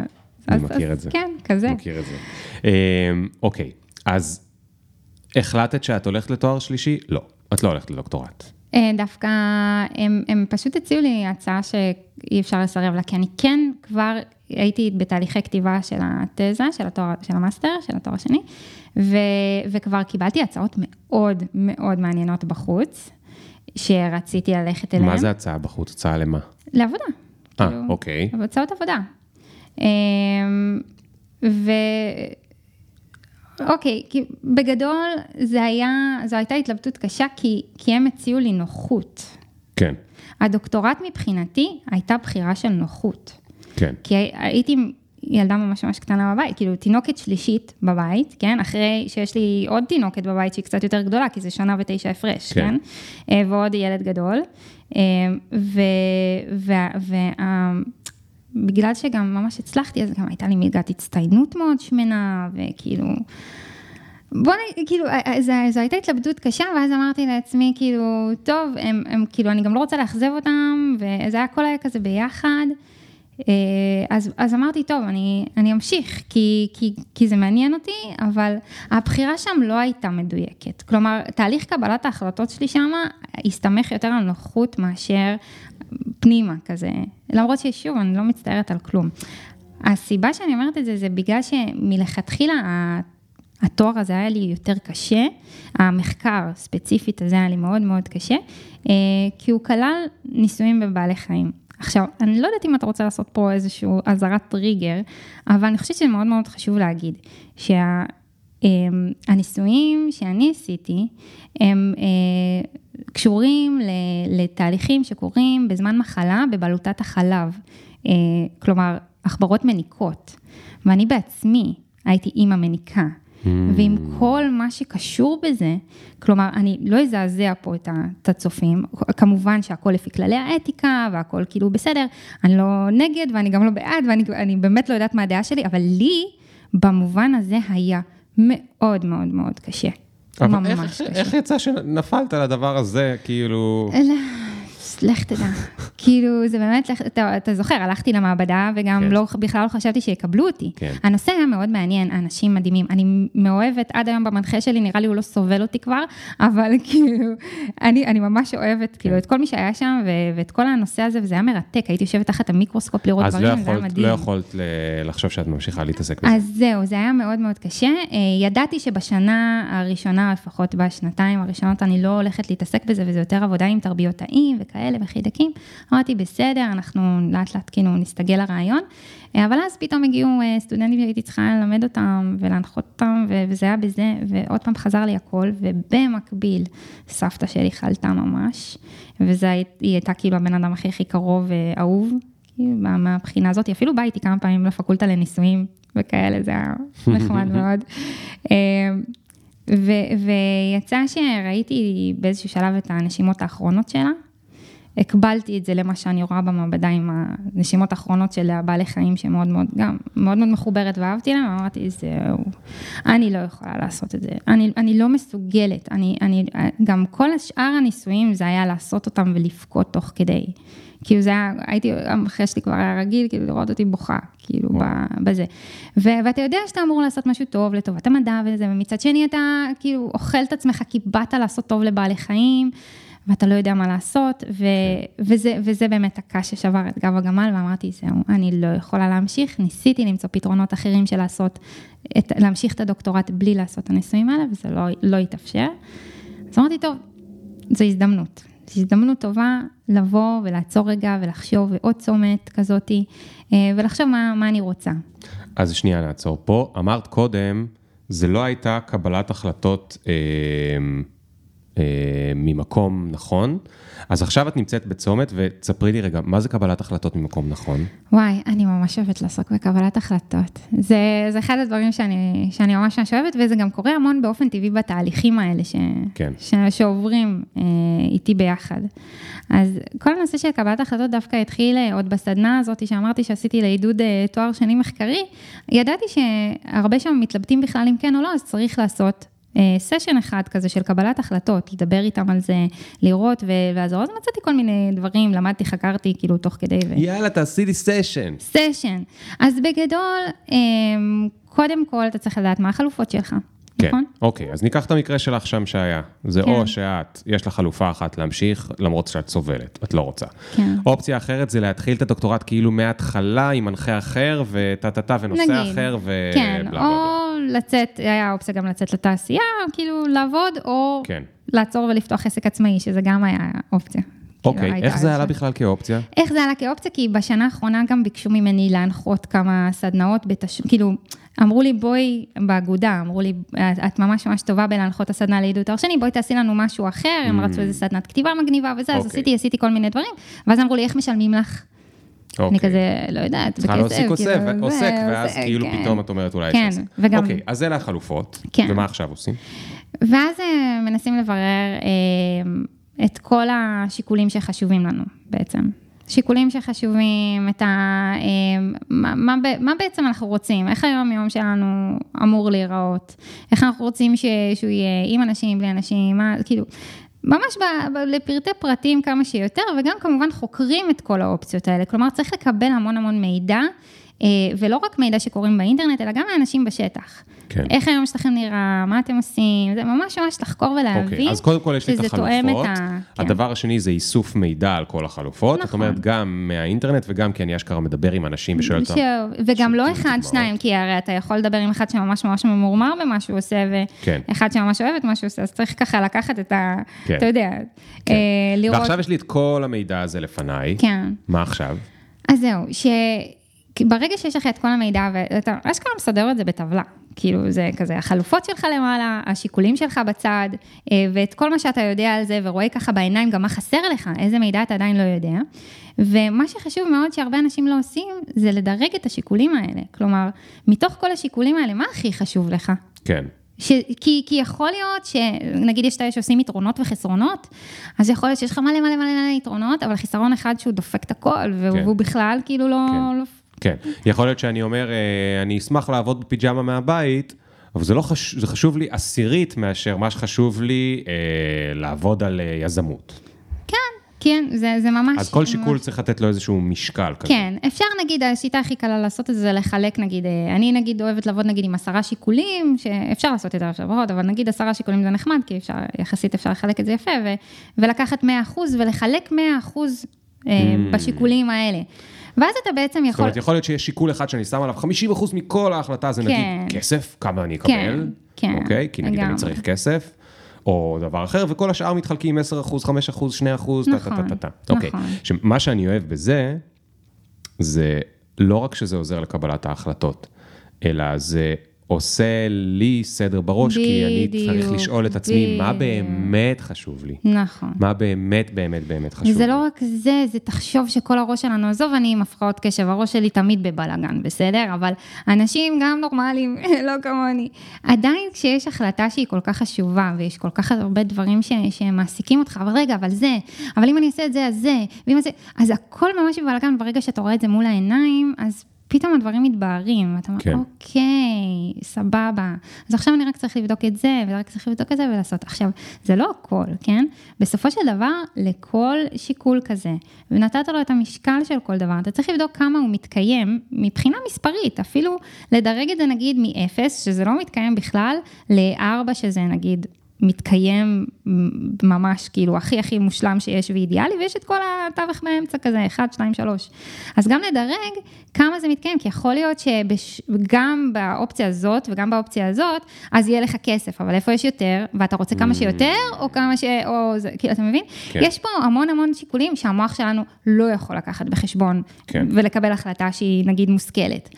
אני אז- מכיר אז את זה. כן, כזה. מכיר את זה. אמ, אוקיי, אז החלטת שאת הולכת לתואר שלישי? לא, את לא הולכת לדוקטורט. אה, דווקא הם, הם פשוט הציעו לי הצעה שאי אפשר לסרב לה, כי אני כן כבר הייתי בתהליכי כתיבה של התזה, של התואר, של המאסטר, של התואר השני, ו, וכבר קיבלתי הצעות מאוד מאוד מעניינות בחוץ, שרציתי ללכת אליהן. מה זה הצעה בחוץ? הצעה למה? לעבודה. אה, כאילו, אוקיי. הצעות עבודה. אמ, ו... אוקיי, כי בגדול זה היה, זו הייתה התלבטות קשה, כי, כי הם הציעו לי נוחות. כן, הדוקטורט מבחינתי הייתה בחירה של נוחות. כן. כי הייתי ילדה ממש ממש קטנה בבית, כאילו תינוקת שלישית בבית, כן? אחרי שיש לי עוד תינוקת בבית שהיא קצת יותר גדולה, כי זה שנה ותשע הפרש, כן. כן? אה, ועוד ילד גדול. אה, ו... ו... ו... אה, בגלל שגם ממש הצלחתי, אז גם הייתה לי מלגת הצטיינות מאוד שמנה, וכאילו... בוא נ... כאילו, זו הייתה התלבטות קשה, ואז אמרתי לעצמי, כאילו, טוב, הם, הם, כאילו, אני גם לא רוצה לאכזב אותם, וזה היה כל היה כזה ביחד. אה, אז, אז אמרתי, טוב, אני, אני אמשיך, כי, כי, כי זה מעניין אותי, אבל הבחירה שם לא הייתה מדויקת. כלומר, תהליך קבלת ההחלטות שלי שם הסתמך יותר על נוחות מאשר פנימה כזה. למרות ששוב, אני לא מצטערת על כלום. הסיבה שאני אומרת את זה, זה בגלל שמלכתחילה התואר הזה היה לי יותר קשה, המחקר ספציפית הזה היה לי מאוד מאוד קשה, אה, כי הוא כלל ניסויים בבעלי חיים. עכשיו, אני לא יודעת אם אתה רוצה לעשות פה איזושהי אזהרת טריגר, אבל אני חושבת שזה מאוד חשוב להגיד, שהניסויים שאני עשיתי, הם אה, קשורים לתהליכים שקורים בזמן מחלה בבלוטת החלב, אה, כלומר, עכברות מניקות, ואני בעצמי הייתי אימא מניקה. ועם כל מה שקשור בזה, כלומר, אני לא אזעזע פה את הצופים, כמובן שהכל לפי כללי האתיקה והכל כאילו בסדר, אני לא נגד ואני גם לא בעד ואני אני באמת לא יודעת מה הדעה שלי, אבל לי, במובן הזה היה מאוד מאוד מאוד קשה. אבל ממש איך, קשה. איך יצא שנפלת על הדבר הזה, כאילו... אלא, לך תדע. כאילו, זה באמת, אתה, אתה זוכר, הלכתי למעבדה וגם כן. לא, בכלל לא חשבתי שיקבלו אותי. כן. הנושא היה מאוד מעניין, אנשים מדהימים. אני מאוהבת עד היום במנחה שלי, נראה לי הוא לא סובל אותי כבר, אבל כאילו, אני, אני ממש אוהבת, כאילו, את כל מי שהיה שם ו- ואת כל הנושא הזה, וזה היה מרתק. הייתי יושבת תחת המיקרוסקופ לראות אז דברים, לא זה היה יכולת, מדהים. לא יכולת לחשוב שאת ממשיכה להתעסק בזה. אז זהו, זה היה מאוד מאוד קשה. אה, ידעתי שבשנה הראשונה, לפחות בשנתיים הראשונות, אני לא הולכת להתעסק בזה, וזה יותר עבודה עם תרביות תאים וכאלה וחידקים. אמרתי, בסדר, אנחנו לאט לאט כאילו נסתגל לרעיון. אה, אבל אז פתאום הגיעו אה, סטודנטים שהייתי צריכה ללמד אותם ולהנחות אותם, וזה היה בזה, ועוד פעם חזר לי הכל, ובמקביל, סבתא שלי חלתה ממש, וזה הי- היא הייתה כאילו הבן אדם הכי הכי קרוב ואהוב. כאילו, מה- מהבחינה הזאת, היא אפילו באה איתי כמה פעמים לפקולטה לנישואים וכאלה, זה היה נחמד מאוד. אה, ו- ויצא שראיתי באיזשהו שלב את הנשימות האחרונות שלה. הקבלתי את זה למה שאני רואה במעבדה עם הנשימות האחרונות של הבעלי חיים שמאוד מאוד, גם מאוד מאוד מחוברת ואהבתי להם, אמרתי, זהו, אני לא יכולה לעשות את זה, אני, אני לא מסוגלת, אני, אני, גם כל השאר הניסויים זה היה לעשות אותם ולבכות תוך כדי. כאילו זה היה, הייתי, המחיה שלי כבר היה רגיל, כאילו לראות אותי בוכה, כאילו ב- בזה. ו- ואתה יודע שאתה אמור לעשות משהו טוב לטובת המדע וזה, ומצד שני אתה כאילו אוכל את עצמך כי באת לעשות טוב לבעלי חיים. ואתה לא יודע מה לעשות, ו- וזה, וזה באמת הקש ששבר את גב הגמל, ואמרתי, זהו, אני לא יכולה להמשיך, ניסיתי למצוא פתרונות אחרים של לעשות, את, להמשיך את הדוקטורט בלי לעשות את הניסויים האלה, וזה לא, לא התאפשר. אז אמרתי, טוב, זו הזדמנות, זו הזדמנות טובה לבוא ולעצור רגע ולחשוב, ועוד צומת כזאתי, אה, ולחשוב מה, מה אני רוצה. אז שנייה, נעצור פה. אמרת קודם, זה לא הייתה קבלת החלטות אה, אה, ממקום נכון, אז עכשיו את נמצאת בצומת, ותספרי לי רגע, מה זה קבלת החלטות ממקום נכון? וואי, אני ממש אוהבת לעסוק בקבלת החלטות. זה, זה אחד הדברים שאני, שאני ממש ממש אוהבת, וזה גם קורה המון באופן טבעי בתהליכים האלה ש, כן. ש, שעוברים אה, איתי ביחד. אז כל הנושא של קבלת החלטות דווקא התחיל אה, עוד בסדנה הזאת שאמרתי שעשיתי לעידוד אה, תואר שני מחקרי. ידעתי שהרבה שם מתלבטים בכלל אם כן או לא, אז צריך לעשות סשן אחד כזה של קבלת החלטות, לדבר איתם על זה, לראות ולעזור. אז מצאתי כל מיני דברים, למדתי, חקרתי, כאילו, תוך כדי. ו... יאללה, תעשי לי סשן. סשן. אז בגדול, אמ, קודם כל אתה צריך לדעת מה החלופות שלך, כן, נכון? אוקיי, אז ניקח את המקרה שלך שם שהיה. זה כן. או שאת, יש לך חלופה אחת להמשיך, למרות שאת סובלת, את לא רוצה. כן. אופציה אחרת זה להתחיל את הדוקטורט כאילו מההתחלה עם מנחה אחר, וטה-טה-טה, ונושא נגיד. אחר, ובלה כן, בלה בלה. או לצאת, היה אופציה גם לצאת לתעשייה, כאילו לעבוד, או כן. לעצור ולפתוח עסק עצמאי, שזה גם היה אופציה. אוקיי, הייתה איך זה עלה בכלל כאופציה? איך זה עלה כאופציה? כי בשנה האחרונה גם ביקשו ממני להנחות כמה סדנאות, בתש... כאילו, אמרו לי, בואי, באגודה, אמרו לי, "את- ממש ממש טובה בלהנחות הסדנה לעידוד תואר שני, בואי תעשי לנו משהו אחר, הם רצו איזה סדנת כתיבה מגניבה וזה, אז Mm. אוקיי. עשיתי, עשיתי כל מיני דברים, ואז אמרו לי, איך משלמים לך? אני אוקיי. כזה, לא יודעת, צריכה להוסיק עוסק, כאילו, עוסק, זה, ואז עוסק, כאילו כן. פתאום את אומרת אולי כן, יש עסק. וגם- אוקיי, אז אלה החלופות. כן. ומה עכשיו עושים? ואז אה, מנסים לברר אה, את כל השיקולים שחשובים לנו בעצם. שיקולים שחשובים, את ה... אה, מה, מה, מה בעצם אנחנו רוצים, איך היום יום שלנו אמור להיראות, איך אנחנו רוצים ש, שהוא יהיה עם אנשים, בלי אנשים, מה, כאילו, ממש ב, ב, לפרטי פרטים כמה שיותר, וגם כמובן חוקרים את כל האופציות האלה, כלומר צריך לקבל המון המון מידע, אה, ולא רק מידע שקוראים באינטרנט, אלא גם מאנשים בשטח. כן. איך היום שלכם נראה, מה אתם עושים, זה ממש ממש לחקור ולהבין. אוקיי, אז קודם כל יש לי את שזה תואם את החלופות. ה- כן. הדבר השני זה איסוף מידע על כל החלופות. זאת נכון. אומרת, גם מהאינטרנט וגם כי אני אשכרה מדבר עם אנשים ושואל אותם. ש- וגם לא אחד. שניים, כי הרי אתה יכול לדבר עם אחד שממש ממש ממורמר במה שהוא עושה, כן. ואחד שממש אוהב את מה שהוא עושה, אז צריך ככה לקחת את ה... כן. אתה יודע, כן. אה, לראות... ועכשיו יש לי את כל המידע הזה לפניי. כן. מה עכשיו? אז זהו, שברגע שיש לך את כל המידע, ואתה אשכרה מסדר את זה בטבלה, כאילו זה כזה החלופות שלך למעלה, השיקולים שלך בצד, אה, ואת כל מה שאתה יודע על זה, ורואה ככה בעיניים גם מה חסר לך, איזה מידע אתה עדיין לא יודע. ומה שחשוב מאוד שהרבה אנשים לא עושים, זה לדרג את השיקולים האלה. כלומר, מתוך כל השיקולים האלה, מה הכי חשוב לך? כן. ש... כי, כי יכול להיות שנגיד יש את האלה שעושים יתרונות וחסרונות, אז יכול להיות שיש לך מלא מלא מלא יתרונות, אבל חיסרון אחד שהוא דופק את הכל, והוא, כן. בכלל כאילו לא... כן. לא... כן, יכול להיות שאני אומר, אה, אני אשמח לעבוד בפיג'מה מהבית, אבל זה לא חשוב, זה חשוב לי עשירית מאשר מה שחשוב לי אה, לעבוד על אה, יזמות. כן, כן, זה, זה ממש... אז כל ממש... שיקול צריך לתת לו איזשהו משקל כזה. כן, אפשר נגיד, השיטה הכי קלה לעשות את זה, זה לחלק נגיד, אה, אני נגיד אוהבת לעבוד נגיד עם עשרה שיקולים, שאפשר לעשות את זה עכשיו פחות, אבל נגיד עשרה שיקולים זה נחמד, כי אפשר, יחסית אפשר לחלק את זה יפה, ו, ולקחת 100 אחוז ולחלק 100 אחוז אה, Mm. בשיקולים האלה. ואז אתה בעצם זאת יכול... אומרת, יכול להיות שיש שיקול אחד שאני שם עליו 50% מכל ההחלטה, זה כן. נגיד כסף, כמה אני כן, אקבל, כן, אוקיי? כי נגיד אני לגמרי. צריך כסף, או דבר אחר, וכל השאר מתחלקים 10%, 5%, 2%, טה טה טה טה טה. נכון, אוקיי. נכון. שמה שאני אוהב בזה, זה לא רק שזה עוזר לקבלת ההחלטות, אלא זה עושה לי סדר בראש, כי אני צריך בדיוק, לשאול את עצמי, מה בדיוק. באמת חשוב לי? נכון. מה באמת באמת באמת חשוב לי? וזה לא רק זה, זה תחשוב שכל הראש שלנו, עזוב, אני עם הפרעות קשב, הראש שלי תמיד בבלאגן, בסדר? אבל אנשים גם נורמליים, לא כמוני. עדיין כשיש החלטה שהיא כל כך חשובה, ויש כל כך הרבה דברים ש, שמעסיקים אותך, אבל רגע, אבל זה, אבל אם אני אעשה את זה, אז זה, ואם זה, אז הכל ממש בבלאגן, ברגע שאתה רואה את זה מול העיניים, אז... פתאום הדברים מתבהרים, אתה אומר, כן. אוקיי, סבבה. אז עכשיו אני רק צריך לבדוק את זה, ורק צריך לבדוק את זה ולעשות. עכשיו, זה לא הכל, כן? בסופו של דבר, לכל שיקול כזה, ונתת לו את המשקל של כל דבר, אתה צריך לבדוק כמה הוא מתקיים מבחינה מספרית, אפילו לדרג את זה נגיד מ-0, שזה לא מתקיים בכלל, ל-4, שזה נגיד מתקיים ממש כאילו הכי הכי מושלם שיש ואידיאלי, ויש את כל התווך באמצע כזה, 1, 2, 3. אז גם לדרג כמה זה מתקיים, כי יכול להיות שגם באופציה הזאת וגם באופציה הזאת, אז יהיה לך כסף, אבל איפה יש יותר, ואתה רוצה כמה שיותר, או כמה ש... או זה, כאילו, אתה מבין? כן. יש פה המון המון שיקולים שהמוח שלנו לא יכול לקחת בחשבון, כן. ולקבל החלטה שהיא נגיד מושכלת.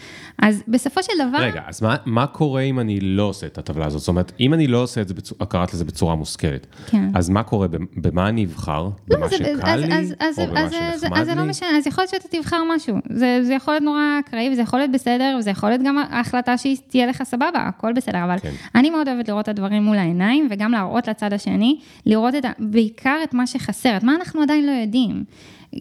אז בסופו של דבר... רגע, אז מה, מה קורה אם אני לא עושה את הטבלה הזאת? זאת אומרת, אם אני לא עושה את זה, בצורה, קראת לזה בצורה מושכלת, כן. אז מה קורה, במה אני אבחר? במה לא, זה- שקל אז- לי, אז- אז- או במה אז- אז- שנחמד אז זה לא לי? משנה, אז יכול להיות שאתה תבחר משהו. זה זה יכול להיות נורא אקראי, וזה יכול להיות בסדר, וזה יכול להיות גם ההחלטה שהיא תהיה לך סבבה, הכל בסדר, אבל כן. אני מאוד אוהבת לראות את הדברים מול העיניים, וגם להראות לצד השני, לראות את. בעיקר את מה שחסר, את מה אנחנו עדיין לא יודעים.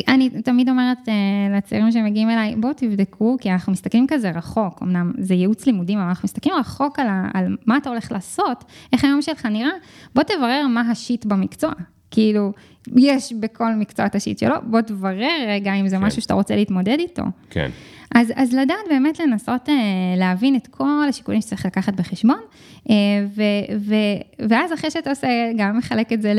אני תמיד אומרת uh, לצעירים שמגיעים אליי, בואו תבדקו, כי אנחנו מסתכלים כזה רחוק, אמנם זה ייעוץ לימודים, אבל אנחנו מסתכלים רחוק על, ה, על מה אתה הולך לעשות, איך היום שלך נראה, בוא תברר מה השיט במקצוע. כאילו, יש בכל מקצוע את השיט שלו, בוא תברר רגע אם זה כן. משהו שאתה רוצה להתמודד איתו. כן, אז, אז לדעת באמת לנסות אה, להבין את כל השיקולים שצריך לקחת בחשבון, אה, ו, ו, ואז אחרי שאתה עושה, גם מחלק את זה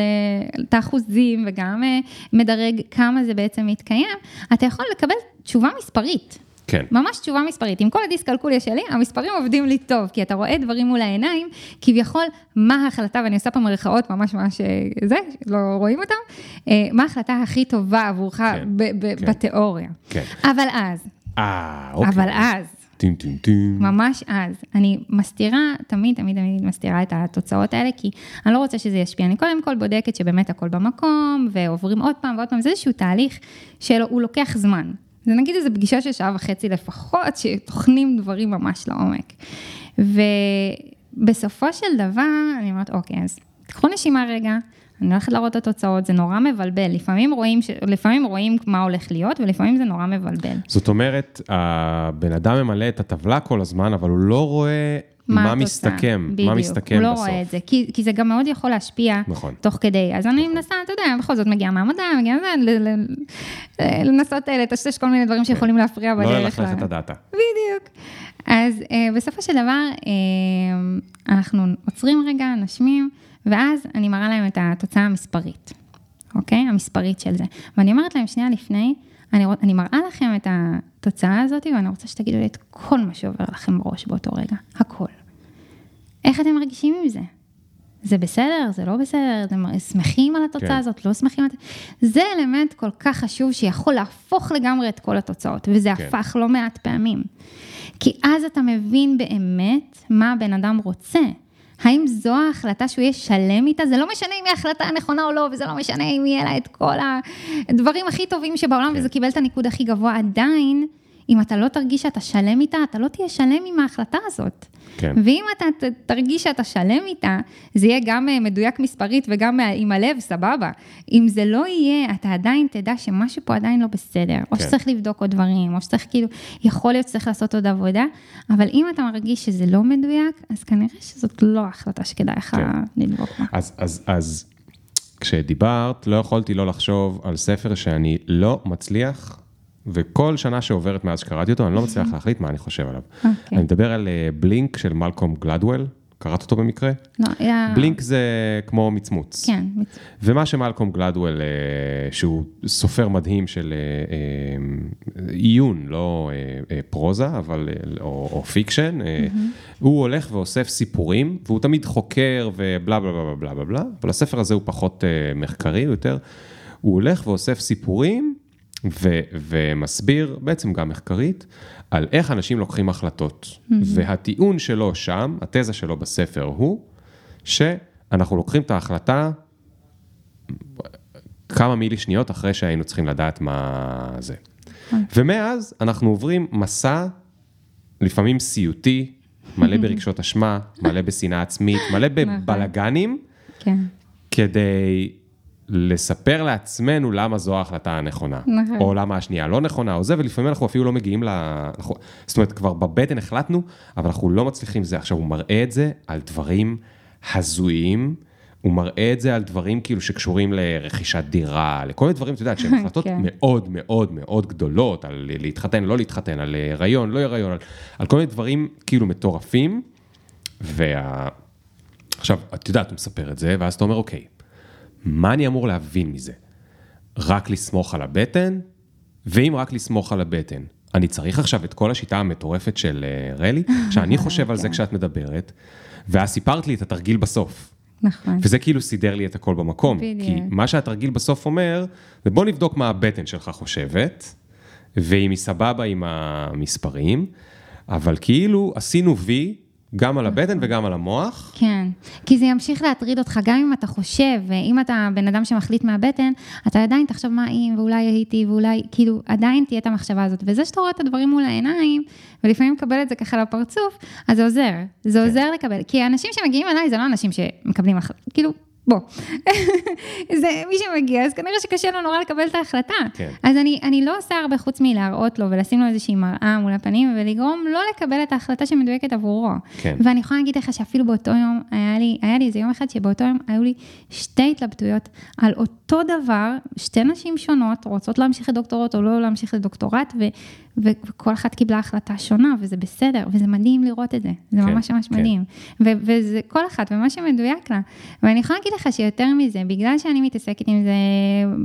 את האחוזים וגם אה, מדרג כמה זה בעצם מתקיים, אתה יכול לקבל תשובה מספרית. כן. ממש תשובה מספרית. עם כל הדיסקלקוליה שלי, המספרים עובדים לי טוב, כי אתה רואה דברים מול העיניים, כביכול, מה ההחלטה, ואני עושה פה מרכאות ממש ממש זה, לא רואים אותם, מה ההחלטה הכי טובה עבורך כן, ב- ב- כן. בתיאוריה. כן. אבל אז, אה, אוקיי. אבל אז, טים טים טים. ממש אז, אני מסתירה, תמיד תמיד תמיד מסתירה את התוצאות האלה, כי אני לא רוצה שזה ישפיע. אני קודם כל בודקת שבאמת הכל במקום, ועוברים עוד פעם ועוד פעם, זה איזשהו תהליך שהוא לוקח זמן. זה נגיד איזו פגישה של שעה וחצי לפחות, שטוחנים דברים ממש לעומק. ובסופו של דבר, אני אומרת, אוקיי, אז תקחו נשימה רגע, אני הולכת להראות את התוצאות, זה נורא מבלבל. לפעמים רואים, ש... לפעמים רואים מה הולך להיות, ולפעמים זה נורא מבלבל. זאת אומרת, הבן אדם ממלא את הטבלה כל הזמן, אבל הוא לא רואה מה, התוצאה. מסתכם, בדיוק, מה מסתכם הוא לא בסוף. רואה את זה, כי, כי זה גם מאוד יכול להשפיע נכון. תוך כדי. אז אני מנסה, אתה יודע, בכל זאת מגיעה מהמדע, מגיעה זה, לנסות אה, לטשטש כל מיני דברים שיכולים להפריע לא בדרך. ללכלך ל- את הדאטה. בדיוק. אז אה, בסופו של דבר, אה, אנחנו עוצרים רגע, נשמים, ואז אני מראה להם את התוצאה המספרית, אוקיי? המספרית של זה. ואני אומרת להם שנייה לפני, אני, אני מראה לכם את התוצאה הזאת, ואני רוצה שתגידו לי את כל מה שעובר לכם בראש באותו רגע, הכל. איך אתם מרגישים עם זה? זה בסדר, זה לא בסדר, אתם שמחים על התוצאה כן. הזאת, לא שמחים על... זה אלמנט כל כך חשוב שיכול להפוך לגמרי את כל התוצאות, וזה כן. הפך לא מעט פעמים. כי אז אתה מבין באמת מה הבן אדם רוצה. האם זו ההחלטה שהוא יהיה שלם איתה? זה לא משנה אם היא ההחלטה הנכונה או לא, וזה לא משנה אם יהיה לה את כל הדברים הכי טובים שבעולם, כן. וזה קיבל את הניקוד הכי גבוה, עדיין אם אתה לא תרגיש שאתה שלם איתה, אתה לא תהיה שלם עם ההחלטה הזאת. כן. ואם אתה ת- תרגיש שאתה שלם איתה, זה יהיה גם אה, מדויק מספרית וגם מה- עם הלב, סבבה. אם זה לא יהיה, אתה עדיין תדע שמשהו פה עדיין לא בסדר, או כן. שצריך לבדוק עוד דברים, או שצריך כאילו, יכול להיות שצריך לעשות עוד עבודה, אבל אם אתה מרגיש שזה לא מדויק, אז כנראה שזאת לא ההחלטה שכדאי לך כן. לדבוק בה. אז, אז, אז כשדיברת, לא יכולתי לא לחשוב על ספר שאני לא מצליח, וכל שנה שעוברת מאז שקראתי אותו, אני לא מצליח להחליט מה אני חושב עליו. אוקיי. אני מדבר על אה, בלינק של מלקום גלדוול, קראת אותו במקרה? לא, היה... בלינק זה כמו מצמוץ. כן, מצ- ומה שמלקום גלדוול, אה, שהוא סופר מדהים של אה, אה, עיון, לא אה, אה, פרוזה, אבל, אה, או, או fiction, אה, הוא הולך ואוסף סיפורים, והוא תמיד חוקר ובלה בלה בלה בלה בלה בלה, אבל הספר הזה הוא פחות אה, מחקרי, הוא יותר, הוא הולך ואוסף סיפורים ו, ומסביר, בעצם גם מחקרית, על איך אנשים לוקחים החלטות. והטיעון שלו שם, התזה שלו בספר הוא, שאנחנו לוקחים את ההחלטה כמה מילי שניות אחרי שהיינו צריכים לדעת מה זה. ומאז אנחנו עוברים מסע, לפעמים סיוטי, מלא ברגשות אשמה, מלא בשנאה עצמית, מלא בבלגנים, כן. כדי לספר לעצמנו למה זו ההחלטה הנכונה. נכון. או למה השנייה לא נכונה, או זה, ולפעמים אנחנו אפילו לא מגיעים ל... אנחנו- זאת אומרת, כבר בבטן החלטנו, אבל אנחנו לא מצליחים זה. עכשיו, הוא מראה את זה על דברים הזויים, הוא מראה את זה על דברים כאילו שקשורים לרכישת דירה, לכל מיני דברים, אתה יודע, שהן החלטות כן. מאוד מאוד מאוד גדולות, על להתחתן, לא להתחתן, על הריון, לא הריון, על, על כל מיני דברים כאילו מטורפים. וה... עכשיו, את יודעת, הוא מספר את זה, ואז אתה אומר, אוקיי, מה אני אמור להבין מזה? רק לסמוך על הבטן? ואם רק לסמוך על הבטן, אני צריך עכשיו את כל השיטה המטורפת של אה, רלי? שאני חושב על זה כשאת מדברת, ואז סיפרת לי את התרגיל בסוף. נכון. וזה כאילו סידר לי את הכל במקום. בדיוק. כי מה שהתרגיל בסוף אומר, זה בוא נבדוק מה הבטן שלך חושבת, ואם היא סבבה עם המספרים, אבל כאילו עשינו וי גם על הבטן וגם על המוח. כן, כי זה ימשיך להטריד אותך, גם אם אתה חושב, ואם אתה בן אדם שמחליט מהבטן, אתה עדיין תחשוב מה אם, ואולי הייתי, ואולי, כאילו, עדיין תהיה את המחשבה הזאת. וזה שאתה רואה את הדברים מול העיניים, ולפעמים מקבל את זה ככה לפרצוף, אז זה עוזר. זה עוזר לקבל. כי האנשים שמגיעים אליי, זה לא אנשים שמקבלים החלטה, כאילו, בוא. זה מי שמגיע, אז כנראה שקשה לו נורא לקבל את ההחלטה. כן. אז אני, אני לא עושה הרבה חוץ מלהראות לו ולשים לו איזושהי מראה מול הפנים ולגרום לא לקבל את ההחלטה שמדויקת עבורו. כן. ואני יכולה להגיד לך שאפילו באותו יום, היה לי, היה לי איזה יום אחד שבאותו יום היו לי שתי התלבטויות על אותו דבר, שתי נשים שונות, רוצות להמשיך לדוקטורט או לא להמשיך לדוקטורט, ו, וכל אחת קיבלה החלטה שונה, וזה בסדר, וזה מדהים לראות את זה. זה כן, ממש ממש כן. מדהים. ו, וזה כל אחת ומה שמדויק לה. ואני יכולה להגיד לך שיותר מזה, בגלל שאני מתעסקת עם זה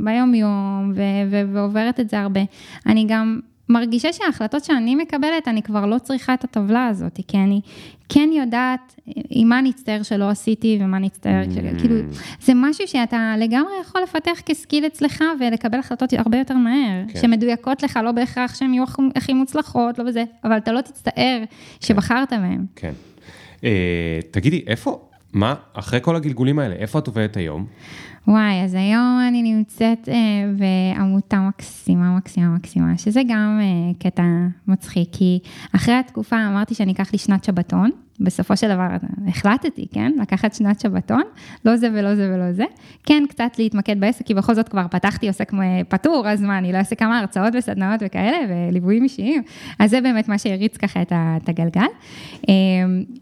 ביום-יום, ו, ו, ועוברת את זה הרבה, אני גם... מרגישה שההחלטות שאני מקבלת, אני כבר לא צריכה את הטבלה הזאת, כי אני כן יודעת עם מה אני אצטער שלא עשיתי ומה אני אצטער, mm. כאילו, זה משהו שאתה לגמרי יכול לפתח כסקיל אצלך ולקבל החלטות הרבה יותר מהר, כן. שמדויקות לך, לא בהכרח שהן יהיו הכי מוצלחות, לא בזה, אבל אתה לא תצטער שבחרת בהן. כן. אה, תגידי, איפה, מה, אחרי כל הגלגולים האלה, איפה את עובדת היום? וואי, אז היום אני נמצאת אה, בעמותה מקסימה, מקסימה, מקסימה, שזה גם אה, קטע מצחיק, כי אחרי התקופה אמרתי שאני אקח לי שנת שבתון, בסופו של דבר החלטתי, כן? לקחת שנת שבתון, לא זה ולא זה ולא זה. כן, קצת להתמקד בעסק, כי בכל זאת כבר פתחתי עוסק פטור, אז מה, אני לא אעשה כמה הרצאות וסדנאות וכאלה, וליוויים אישיים. אז זה באמת מה שהריץ ככה את הגלגל. אה,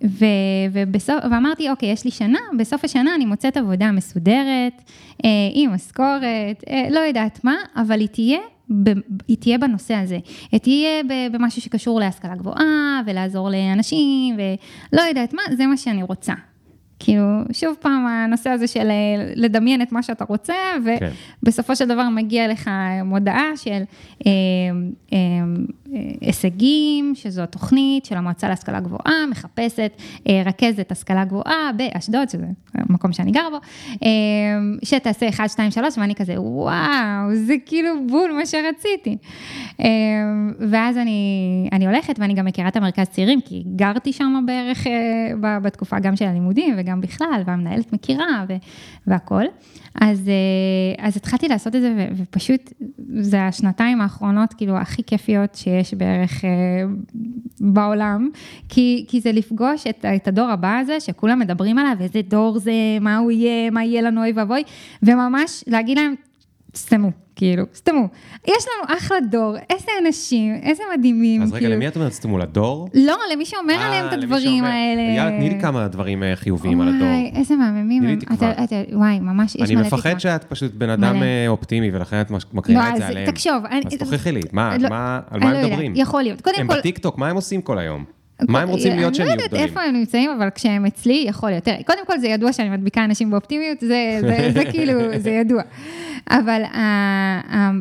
ו, ובסוף, ואמרתי, אוקיי, יש לי שנה, בסוף השנה אני מוצאת עבודה מסודרת, אה, עם משכורת, אה, לא יודעת מה, אבל היא תהיה היא תהיה בנושא הזה. היא תהיה ב- במשהו שקשור להשכלה גבוהה, ולעזור לאנשים, ולא יודעת מה, זה מה שאני רוצה. כאילו, שוב פעם, הנושא הזה של אה, לדמיין את מה שאתה רוצה, כן. ובסופו של דבר מגיע לך מודעה של אה, אה, הישגים, שזו התוכנית של המועצה להשכלה גבוהה, מחפשת אה, רכזת השכלה גבוהה באשדוד, שזה המקום שאני גר בו, אה, שתעשה 1, 2, 3, ואני כזה, וואו, זה כאילו בול מה שרציתי. אה, ואז אני, אני הולכת, ואני גם מכירה את המרכז צעירים, כי גרתי שם בערך בתקופה גם של הלימודים וגם בכלל, והמנהלת מכירה והכול. אז, אז התחלתי לעשות את זה, ופשוט, זה השנתיים האחרונות, כאילו, הכי כיפיות שיש. שיש בערך אה, בעולם, כי, כי זה לפגוש את, את הדור הבא הזה, שכולם מדברים עליו, איזה דור זה, מה הוא יהיה, מה יהיה לנו אוי ואבוי, וממש להגיד להם, סתמו, כאילו, סתמו. יש לנו אחלה דור, איזה אנשים, איזה מדהימים, אז כאילו. רגע, למי את אומרת סתמו? לדור? לא, למי שאומר אה, עליהם את הדברים שאומר- האלה. יאללה, תני לי כמה דברים אה, חיוביים על הדור. וואי, איזה מהממים תני לי הם. תקווה. אתה- אתה- וואי, ממש, יש אני מלא מפחד תקווה. שאת פשוט בן אדם מלא. אה, אופטימי, ולכן את מקרינה לא, את זה אז עליהם. תחשוב, אני- אז תוכיחי לי, מה, לא, מה- על אני מה לא הם יודעת, מדברים? יכול להיות. קודם הם כל- בטיקטוק, מה הם עושים כל היום? מה הם רוצים להיות שהם אני יהיו לא יודעת גדולים? איפה הם נמצאים, אבל כשהם אצלי, יכול להיות. תראה, קודם כל זה ידוע שאני מדביקה אנשים באופטימיות, זה כאילו, זה ידוע. אבל ה, ה,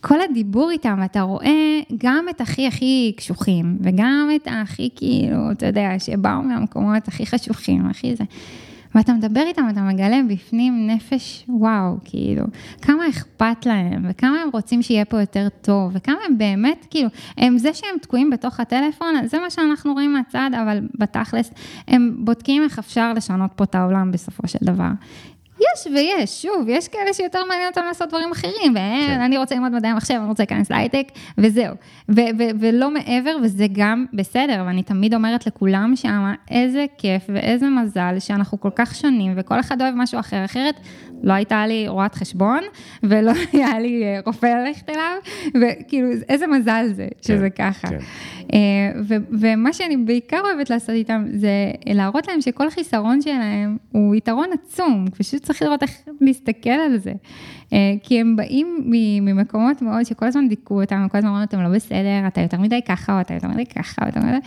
כל הדיבור איתם, אתה רואה גם את הכי הכי קשוחים, וגם את הכי כאילו, אתה יודע, שבאו מהמקומות הכי חשוכים, הכי זה. ואתה מדבר איתם, אתה מגלה בפנים נפש, וואו, כאילו, כמה אכפת להם, וכמה הם רוצים שיהיה פה יותר טוב, וכמה הם באמת, כאילו, הם זה שהם תקועים בתוך הטלפון, זה מה שאנחנו רואים מהצד, אבל בתכלס, הם בודקים איך אפשר לשנות פה את העולם בסופו של דבר. יש ויש, שוב, יש כאלה שיותר מעניין אותם לעשות דברים אחרים, כן. ואני רוצה ללמוד מדעי המחשב, אני רוצה להיכנס להייטק, וזהו. ו- ו- ולא מעבר, וזה גם בסדר, ואני תמיד אומרת לכולם שם, איזה כיף ואיזה מזל שאנחנו כל כך שונים, וכל אחד אוהב משהו אחר, אחרת לא הייתה לי רואת חשבון, ולא היה לי אה, רופא ללכת אליו, וכאילו, איזה מזל זה, שזה כן, ככה. כן. אה, ומה שאני בעיקר אוהבת לעשות איתם, זה להראות להם שכל חיסרון שלהם הוא יתרון עצום, פשוט צריך לראות איך להסתכל על זה. אה, כי הם באים ממקומות מאוד שכל הזמן דיכאו אותם, כל הזמן אמרו, אתם לא בסדר, אתה יותר מדי ככה, או אתה יותר מדי ככה, או אתה יותר מדי...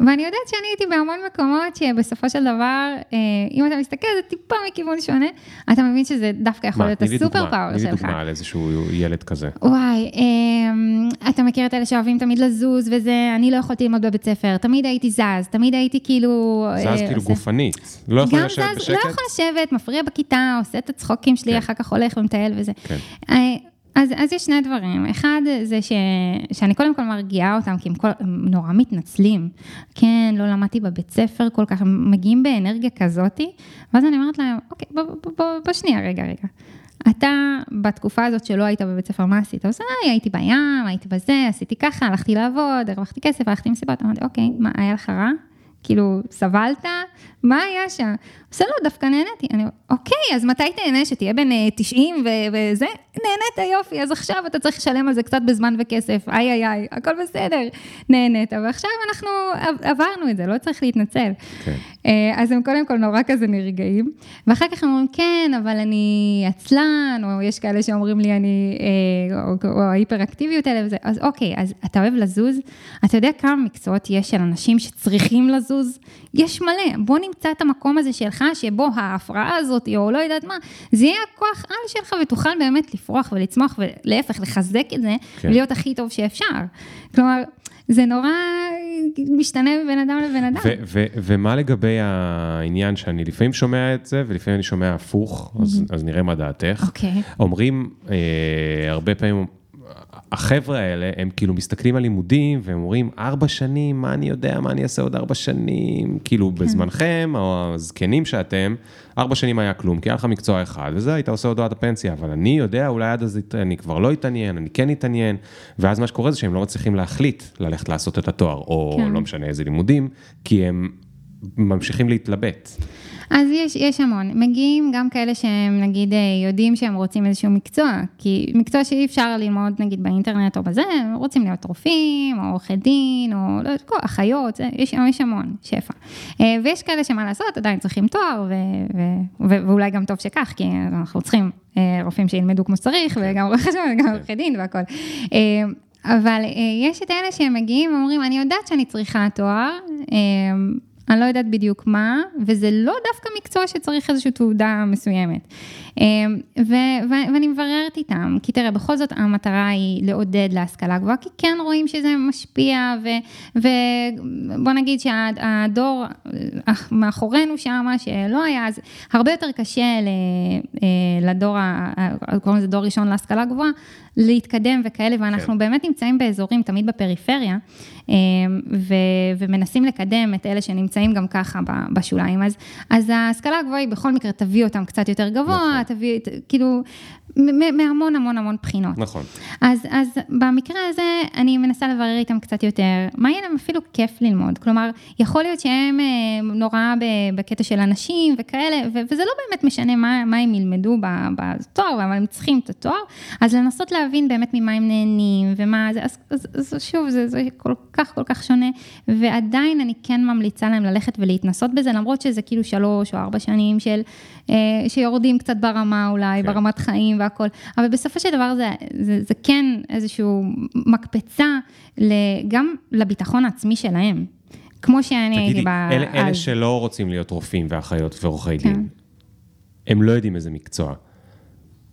ואני יודעת שאני הייתי בהמון מקומות שבסופו של דבר, אה, אם אתה מסתכל, זה טיפה מכיוון שונה, אתה מבין שזה דווקא יכול מה, להיות הסופר פאוור תני לי שלך. דוגמה על איזשהו ילד כזה. וואי, אמ, אתה מכיר את אלה שאוהבים תמיד לזוז וזה, אני לא יכולתי ללמוד בבית ספר, תמיד הייתי זז, תמיד הייתי כאילו... זז אה, כאילו עושה- גופנית. לא יכול גם לשבת זז, לא בשקט? יכול לשבת, מפריע בכיתה, עושה את הצחוקים שלי, כן. אחר כך הולך ומטייל וזה. כן. אה, אז, אז יש שני דברים, אחד זה ש, שאני קודם כל מרגיעה אותם, כי הם, כל, הם נורא מתנצלים. כן, לא למדתי בבית ספר כל כך, הם מגיעים באנרגיה כזאתי, ואז אני אומרת להם, אוקיי, בוא, בוא, בוא, בוא שנייה, רגע, רגע. אתה, בתקופה הזאת שלא היית בבית ספר, מה עשית? אז הייתי בים, הייתי בזה, עשיתי ככה, הלכתי לעבוד, הרווחתי כסף, הלכתי מסיבות, אמרתי, אוקיי, מה, היה לך רע? כאילו, סבלת? מה היה שם? עושה לא, דווקא נהניתי. אני, אוקיי, אז מתי תהנה? שתהיה בן אה, 90 ו- וזה? נהנית, יופי, אז עכשיו אתה צריך לשלם על זה קצת בזמן וכסף, איי איי איי, הכל בסדר, נהנית, ועכשיו אנחנו עב- עברנו את זה, לא צריך להתנצל. כן. אה, אז הם קודם כל נורא כזה נרגעים, ואחר כך הם אומרים, כן, אבל אני עצלן, או יש כאלה שאומרים לי, אני, אה, או, או ההיפראקטיביות האלה וזה, אז אוקיי, אז אתה אוהב לזוז? אתה יודע כמה מקצועות יש של אנשים שצריכים לזוז? יש מלא, בוא נמצא את המקום הזה שלך, שבו ההפרעה הזאת, או לא יודעת מה, זה יהיה הכוח על שלך, ותוכל באמת לפרוח ולצמוח, ולהפך, לחזק את זה, כן. ולהיות הכי טוב שאפשר. כלומר, זה נורא משתנה מבין אדם לבין אדם. ו- ו- ומה לגבי העניין שאני לפעמים שומע את זה, ולפעמים אני שומע הפוך, אז- אז נראה מה דעתך. אוקיי. אומרים אה, הרבה פעמים, החבר'ה האלה, הם כאילו מסתכלים על לימודים, והם אומרים, ארבע שנים, מה אני יודע, מה אני אעשה עוד ארבע שנים? כאילו, כן. בזמנכם, או הזקנים שאתם, ארבע שנים היה כלום, כי היה לך מקצוע אחד, וזה, היית עושה עוד עד הפנסיה, אבל אני יודע, אולי עד אז אני כבר לא אתעניין, אני כן אתעניין, ואז מה שקורה זה שהם לא מצליחים להחליט ללכת לעשות את התואר, או כן. לא משנה איזה לימודים, כי הם ממשיכים להתלבט. אז יש, יש המון. מגיעים גם כאלה שהם נגיד אה, יודעים שהם רוצים איזשהו מקצוע, כי מקצוע שאי אפשר ללמוד נגיד באינטרנט או בזה, הם רוצים להיות רופאים, או עורכי דין, או לא יודעת, כל, אחיות, זה, יש, יש המון, שפע. אה, ויש כאלה שמה לעשות, עדיין צריכים תואר, ו, ו, ו, ואולי גם טוב שכך, כי אנחנו צריכים אה, רופאים שילמדו כמו שצריך, וגם רואי חשבון, וגם עורכי דין והכל. אבל יש את אלה שהם מגיעים ואומרים, אני יודעת שאני צריכה תואר, אני לא יודעת בדיוק מה, וזה לא דווקא מקצוע שצריך איזושהי תעודה מסוימת. אמ, ו- ו- ואני מבררת איתם, כי תראה, בכל זאת המטרה היא לעודד להשכלה גבוהה, כי כן רואים שזה משפיע, ו- ובוא נגיד שהדור מאחורינו שם, שלא היה, אז הרבה יותר קשה אה, לדור, קוראים לזה דור ראשון להשכלה גבוהה, להתקדם וכאלה, ואנחנו כן. באמת נמצאים באזורים, תמיד בפריפריה, אמ, ו- ומנסים לקדם את אלה שנמצאים. נמצאים גם ככה בשוליים. אז, אז ההשכלה הגבוהה היא בכל מקרה תביא אותם קצת יותר גבוה, נכון. תביא, ת- כאילו, מהמון המון המון בחינות. נכון. אז, אז במקרה הזה אני מנסה לברר איתם קצת יותר, מה יהיה להם אפילו כיף ללמוד. כלומר, יכול להיות שהם אה, נורא בקטע של אנשים וכאלה, וזה לא באמת משנה מה, מה הם ילמדו בתואר, אבל הם צריכים את התואר, אז לנסות להבין באמת ממה הם נהנים ומה זה, אז, אז, אז שוב, זה, זה כל כך כל כך שונה, ועדיין אני כן ממליצה להם ללכת ולהתנסות בזה, למרות שזה כאילו שלוש או ארבע שנים של, אה, שיורדים קצת ברמה אולי, כן. ברמת חיים והכל, אבל בסופו של דבר זה, זה, זה כן איזושהי מקפצה גם לביטחון העצמי שלהם. כמו שאני הייתי תגידי, בה אלה, אלה. שלא רוצים להיות רופאים ואחיות ועורכי כן. דין, הם לא יודעים איזה מקצוע.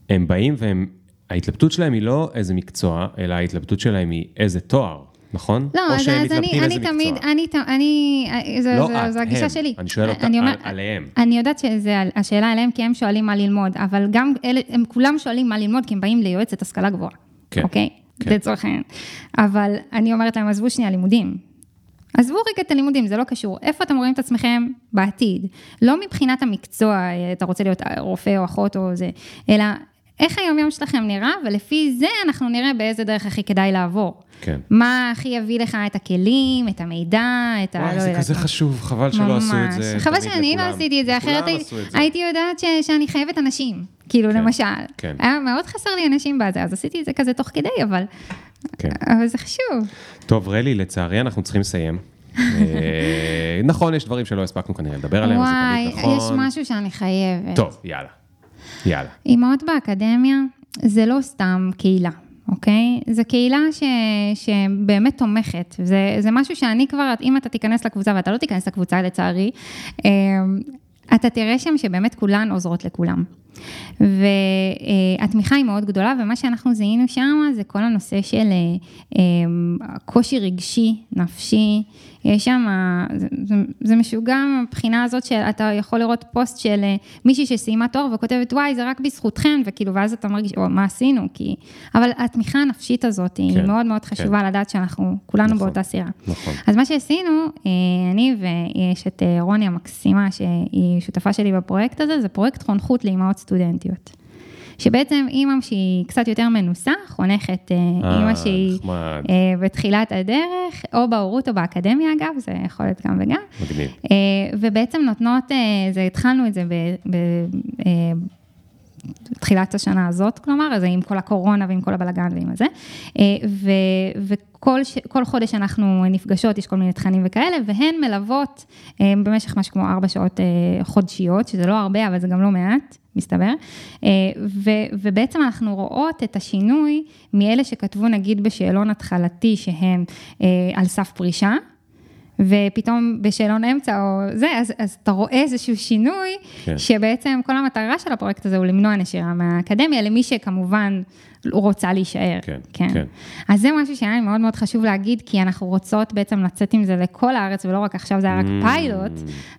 הם באים והם, ההתלבטות שלהם היא לא איזה מקצוע, אלא ההתלבטות שלהם היא איזה תואר, נכון? לא, או אז, שהם אז אני, מתלבטים אני איזה תמיד. אני, אני, זו, לא זו, את, זו הגישה הם. שלי. אני שואל אותה אני על- אומר- עליהם. אני יודעת שזה השאלה עליהם, כי הם שואלים מה ללמוד, אבל גם אלה, הם כולם שואלים מה ללמוד, כי הם באים ליועצת השכלה גבוהה, כן, אוקיי? כן. לצורך העניין. אבל אני אומרת להם, עזבו שנייה לימודים. עזבו רגע את הלימודים, זה לא קשור. איפה אתם רואים את עצמכם בעתיד? לא מבחינת המקצוע, אתה רוצה להיות רופא או אחות או זה, אלא איך היום-יום שלכם נראה, ולפי זה אנחנו נראה באיזה דרך הכי כדאי לעבור. כן. מה הכי יביא לך את הכלים, את המידע, את ה... וואי, זה כזה. חשוב, חבל שלא עשו את זה חבל תמיד שאני לא. עשיתי את זה, אחרת. הייתי יודעת ש- שאני חייבת אנשים, כאילו כן, למשל. כן. היה מאוד חסר לי אנשים בזה, אז עשיתי את זה כזה תוך כדי, אבל כן. אבל זה חשוב. טוב, רלי, לצערי אנחנו צריכים לסיים. אה, נכון, יש דברים שלא הספקנו כנראה לדבר עליהם, זה וואי, תמיד נכון. יש משהו שאני חייבת. טוב, יאללה. יאללה. אימהות באקדמיה זה לא סתם קהילה, אוקיי? זו קהילה ש, שבאמת תומכת. זה, זה משהו שאני כבר, אם אתה תיכנס לקבוצה, ואתה לא תיכנס לקבוצה לצערי, אמ, אתה תראה שם שבאמת כולן עוזרות לכולם. והתמיכה היא מאוד גדולה, ומה שאנחנו זיהינו שם זה כל הנושא של אה, אמ, קושי רגשי, נפשי. יש שם, זה, זה, זה משוגע מבחינה הזאת שאתה יכול לראות פוסט של אה, מישהי שסיימה תואר וכותבת, וואי, זה רק בזכותכם, וכאילו, ואז אתה מרגיש, או, מה עשינו? כי... אבל התמיכה הנפשית הזאת היא כן, מאוד מאוד חשובה לדעת שאנחנו כולנו נכון. באותה סירה. נכון. אז מה שעשינו, אה, אני ויש את אה, רוני המקסימה, שהיא שותפה שלי בפרויקט הזה, זה פרויקט חונכות לאימהות סטודנטיות. שבעצם אימא שהיא קצת יותר מנוסה, חונכת אה, אה, אימא שהיא נחמד. אה, בתחילת הדרך, או בהורות או באקדמיה אגב, זה יכול להיות גם וגם. מגניב. אה, ובעצם נותנות, אה, זה, התחלנו את זה ב... ב אה, תחילת השנה הזאת, כלומר, אז עם כל הקורונה ועם כל הבלגן ועם הזה. אה, ו, וכל ש, כל חודש אנחנו נפגשות, יש כל מיני תכנים וכאלה, והן מלוות אה, במשך משהו כמו ארבע שעות אה, חודשיות, שזה לא הרבה, אבל זה גם לא מעט, מסתבר. אה, ו, ובעצם אנחנו רואות את השינוי מאלה שכתבו נגיד בשאלון התחלתי שהם על סף פרישה. ופתאום בשאלון אמצע או זה, אז, אז אתה רואה איזשהו שינוי. כן. שבעצם כל המטרה של הפרויקט הזה הוא למנוע נשירה מהאקדמיה, למי שכמובן רוצה להישאר. כן, כן. אז זה משהו שהיה לי מאוד מאוד חשוב להגיד, כי אנחנו רוצות בעצם לצאת עם זה לכל הארץ, ולא רק עכשיו, זה היה רק Mm. פיילוט,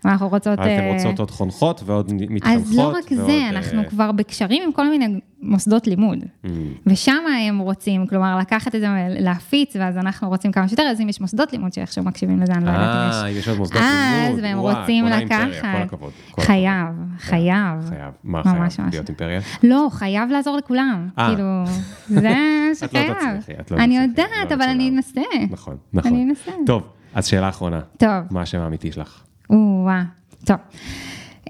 ואנחנו רוצות... אז אתם אה, רוצות עוד חונכות ועוד מתחנכות. אז לא רק ועוד, זה, אה, אנחנו כבר בקשרים עם כל מיני מוסדות לימוד. mm, ושם הם רוצים, כלומר, לקחת את זה, להפיץ, ואז אנחנו רוצים כמה שיותר, אז אם יש מוסדות לימוד שאיכשהו מקשיבים לזה, אני לא יודעת אם יש. אה, אם יש עוד מוסדות לימוד. אז, והם וואו, רוצים לקחת. כל הכבוד. כל חייב. חייב. חייב. מה חייב? להיות אימפריה? לא, חייב לעזור לכולם. אה. כאילו, זה לא. תצליחי, את לא אני יודעת, לא אבל אני. אנסה. נכון, נכון. אני אנסה. טוב, אז שאלה אחרונה. טוב. מה השם האמיתי שלך? או-אה, טוב.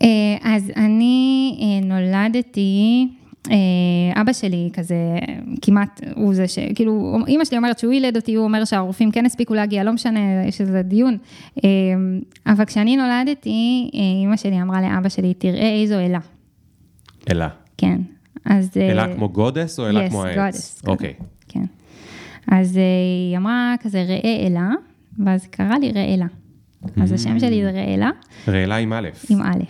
אה, אז אני אה, נולדתי, אה, אבא שלי כזה, כמעט הוא זה ש... כאילו, אימא שלי אומרת שהוא ילד אותי, הוא אומר שהרופאים כן הספיקו להגיע, לא משנה, יש איזה דיון. אבל כשאני נולדתי, אימא שלי אמרה לאבא שלי, תראה איזו אלה. אלה. כן. אז... אה, אלה כמו גודס או אלה yes, כמו העץ? כזה. אוקיי. כן. אז אה, היא אמרה כזה, ראה אלה, ואז קרא לי ראלה. אז השם שלי זה ראלה, רעלה עם א'. עם א'.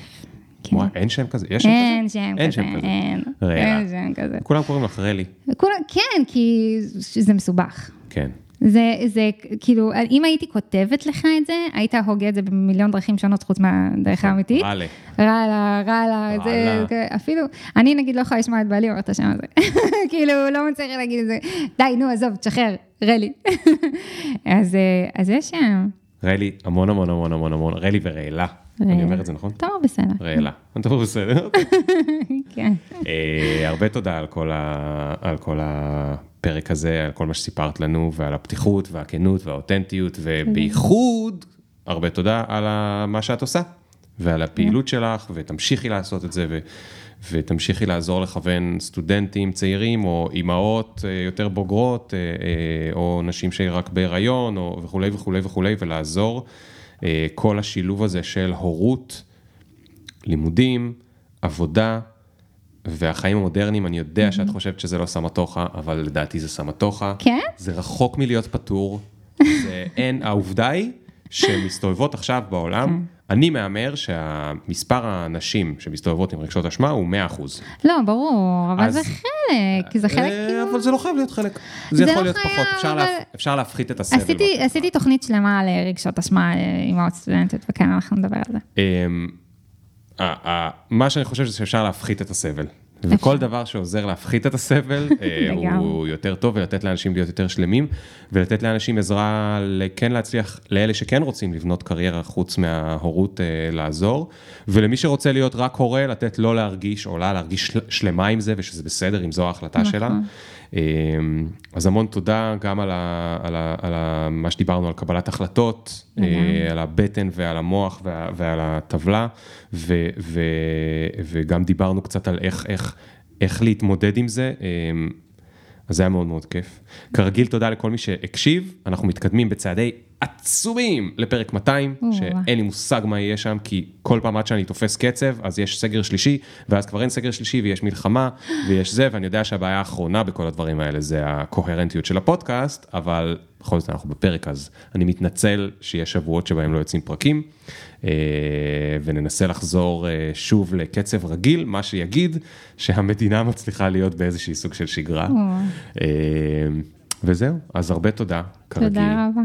כן. וואי, אין שם כזה? יש שם אין כזה? שם אין כזה, שם כזה. אין, שם כזה. כולם קוראים לך רלי. כולם, כן, כי זה מסובך. כן. זה, זה כאילו, אם הייתי כותבת לך את זה, היית הוגה את זה במיליון דרכים שונות חוץ מהדרך האמיתית. רלה. רעלה, רעלה, זה, רעלה. אפילו, אני נגיד לא יכולה לשמוע את בעלי אומר את השם הזה. כאילו, לא מצליחה להגיד את זה, די, נו, עזוב, תשחרר, רלי. אז, אה, אז יש שם, ריילי, המון המון המון המון המון, ריילי ורעלה. רעלה. אני אומר את זה נכון? טוב, בסדר. רעלה. טוב, בסדר. כן. אה, הרבה תודה על כל, ה, על כל הפרק הזה, על כל מה שסיפרת לנו, ועל הפתיחות והכנות והאותנטיות, ובייחוד, הרבה תודה על מה שאת עושה, ועל הפעילות שלך, ותמשיכי לעשות את זה, ו, ותמשיכי לעזור לכוון סטודנטים צעירים, או אימהות אה, יותר בוגרות, אה, אה, או נשים שרק בהיריון, או וכולי וכולי וכולי, ולעזור. כל השילוב הזה של הורות, לימודים, עבודה, והחיים המודרניים, אני יודע שאת חושבת שזה לא סמטוחה, אבל לדעתי זה סמטוחה. כן? זה רחוק מלהיות פתור. זה אין, העובדה היא שמסתובבות עכשיו בעולם, אני מהמר שהמספר הנשים שמסתובבות עם רגשות אשמה הוא 100%. לא, ברור, אבל אז- זה חלק, זה חלק אה, כאילו... אבל זה לא חייב להיות חלק. זה זה יכול לא להיות חייב, פחות, אפשר אבל- להפ- אפשר להפחית את הסבל. עשיתי, עשיתי תוכנית שלמה על אה, רגשות אשמה, אה, אימהות סטודנטיות, וכן, אנחנו נדבר על זה. מה שאני חושב זה שאפשר להפחית את הסבל. וכל דבר שעוזר להפחית את הסבל, אה. הוא יותר טוב ולתת לאנשים להיות יותר שלמים, ולתת לאנשים עזרה כן להצליח, לאלה שכן רוצים לבנות קריירה חוץ מההורות אה, לעזור, ולמי שרוצה להיות רק הורה, לתת לו להרגיש, או לה להרגיש של- שלמה עם זה, ושזה בסדר, אם זו ההחלטה נכון. שלה. אמ, אז המון תודה גם על, ה, על, ה, על ה, מה שדיברנו על קבלת החלטות, אה, על הבטן ועל המוח וה, ועל הטבלה, ו, ו, וגם דיברנו קצת על איך, איך, איך להתמודד עם זה. אמ, אז זה היה מאוד מאוד כיף. כרגיל, תודה לכל מי שהקשיב, אנחנו מתקדמים בצעדי עצומים לפרק 200, או. שאין לי מושג מה יהיה שם, כי כל פעם עד שאני תופס קצב, אז יש סגר שלישי, ואז כבר אין סגר שלישי ויש מלחמה, ויש זה, ואני יודע שהבעיה האחרונה בכל הדברים האלה זה הקוהרנטיות של הפודקאסט, אבל בכל זאת אנחנו בפרק, אז אני מתנצל שיש שבועות שבהם לא יוצאים פרקים, אה, וננסה לחזור אה, שוב לקצב רגיל, מה שיגיד שהמדינה מצליחה להיות באיזשהי סוג של שגרה. אה, וזהו, אז הרבה תודה, כרגיל. תודה רבה.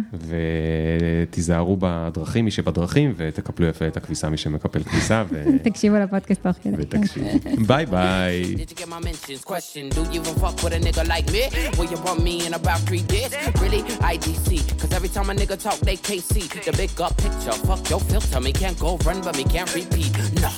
ותיזהרו בדרכים, מי שבדרכים, ותקפלו יפה את הכביסה, מי שמקפל כביסה, ו... תקשיבו לפודקאסט תוך כדי. ותקשיב. ביי ביי. Did you get my mentions? Question, do you even fuck with a nigga like me? Will you run me in about three days? Really? IDC. Cause every time a nigga talk, they can't see the big up picture. Fuck your filter, me can't go run, but me can't repeat. Nah.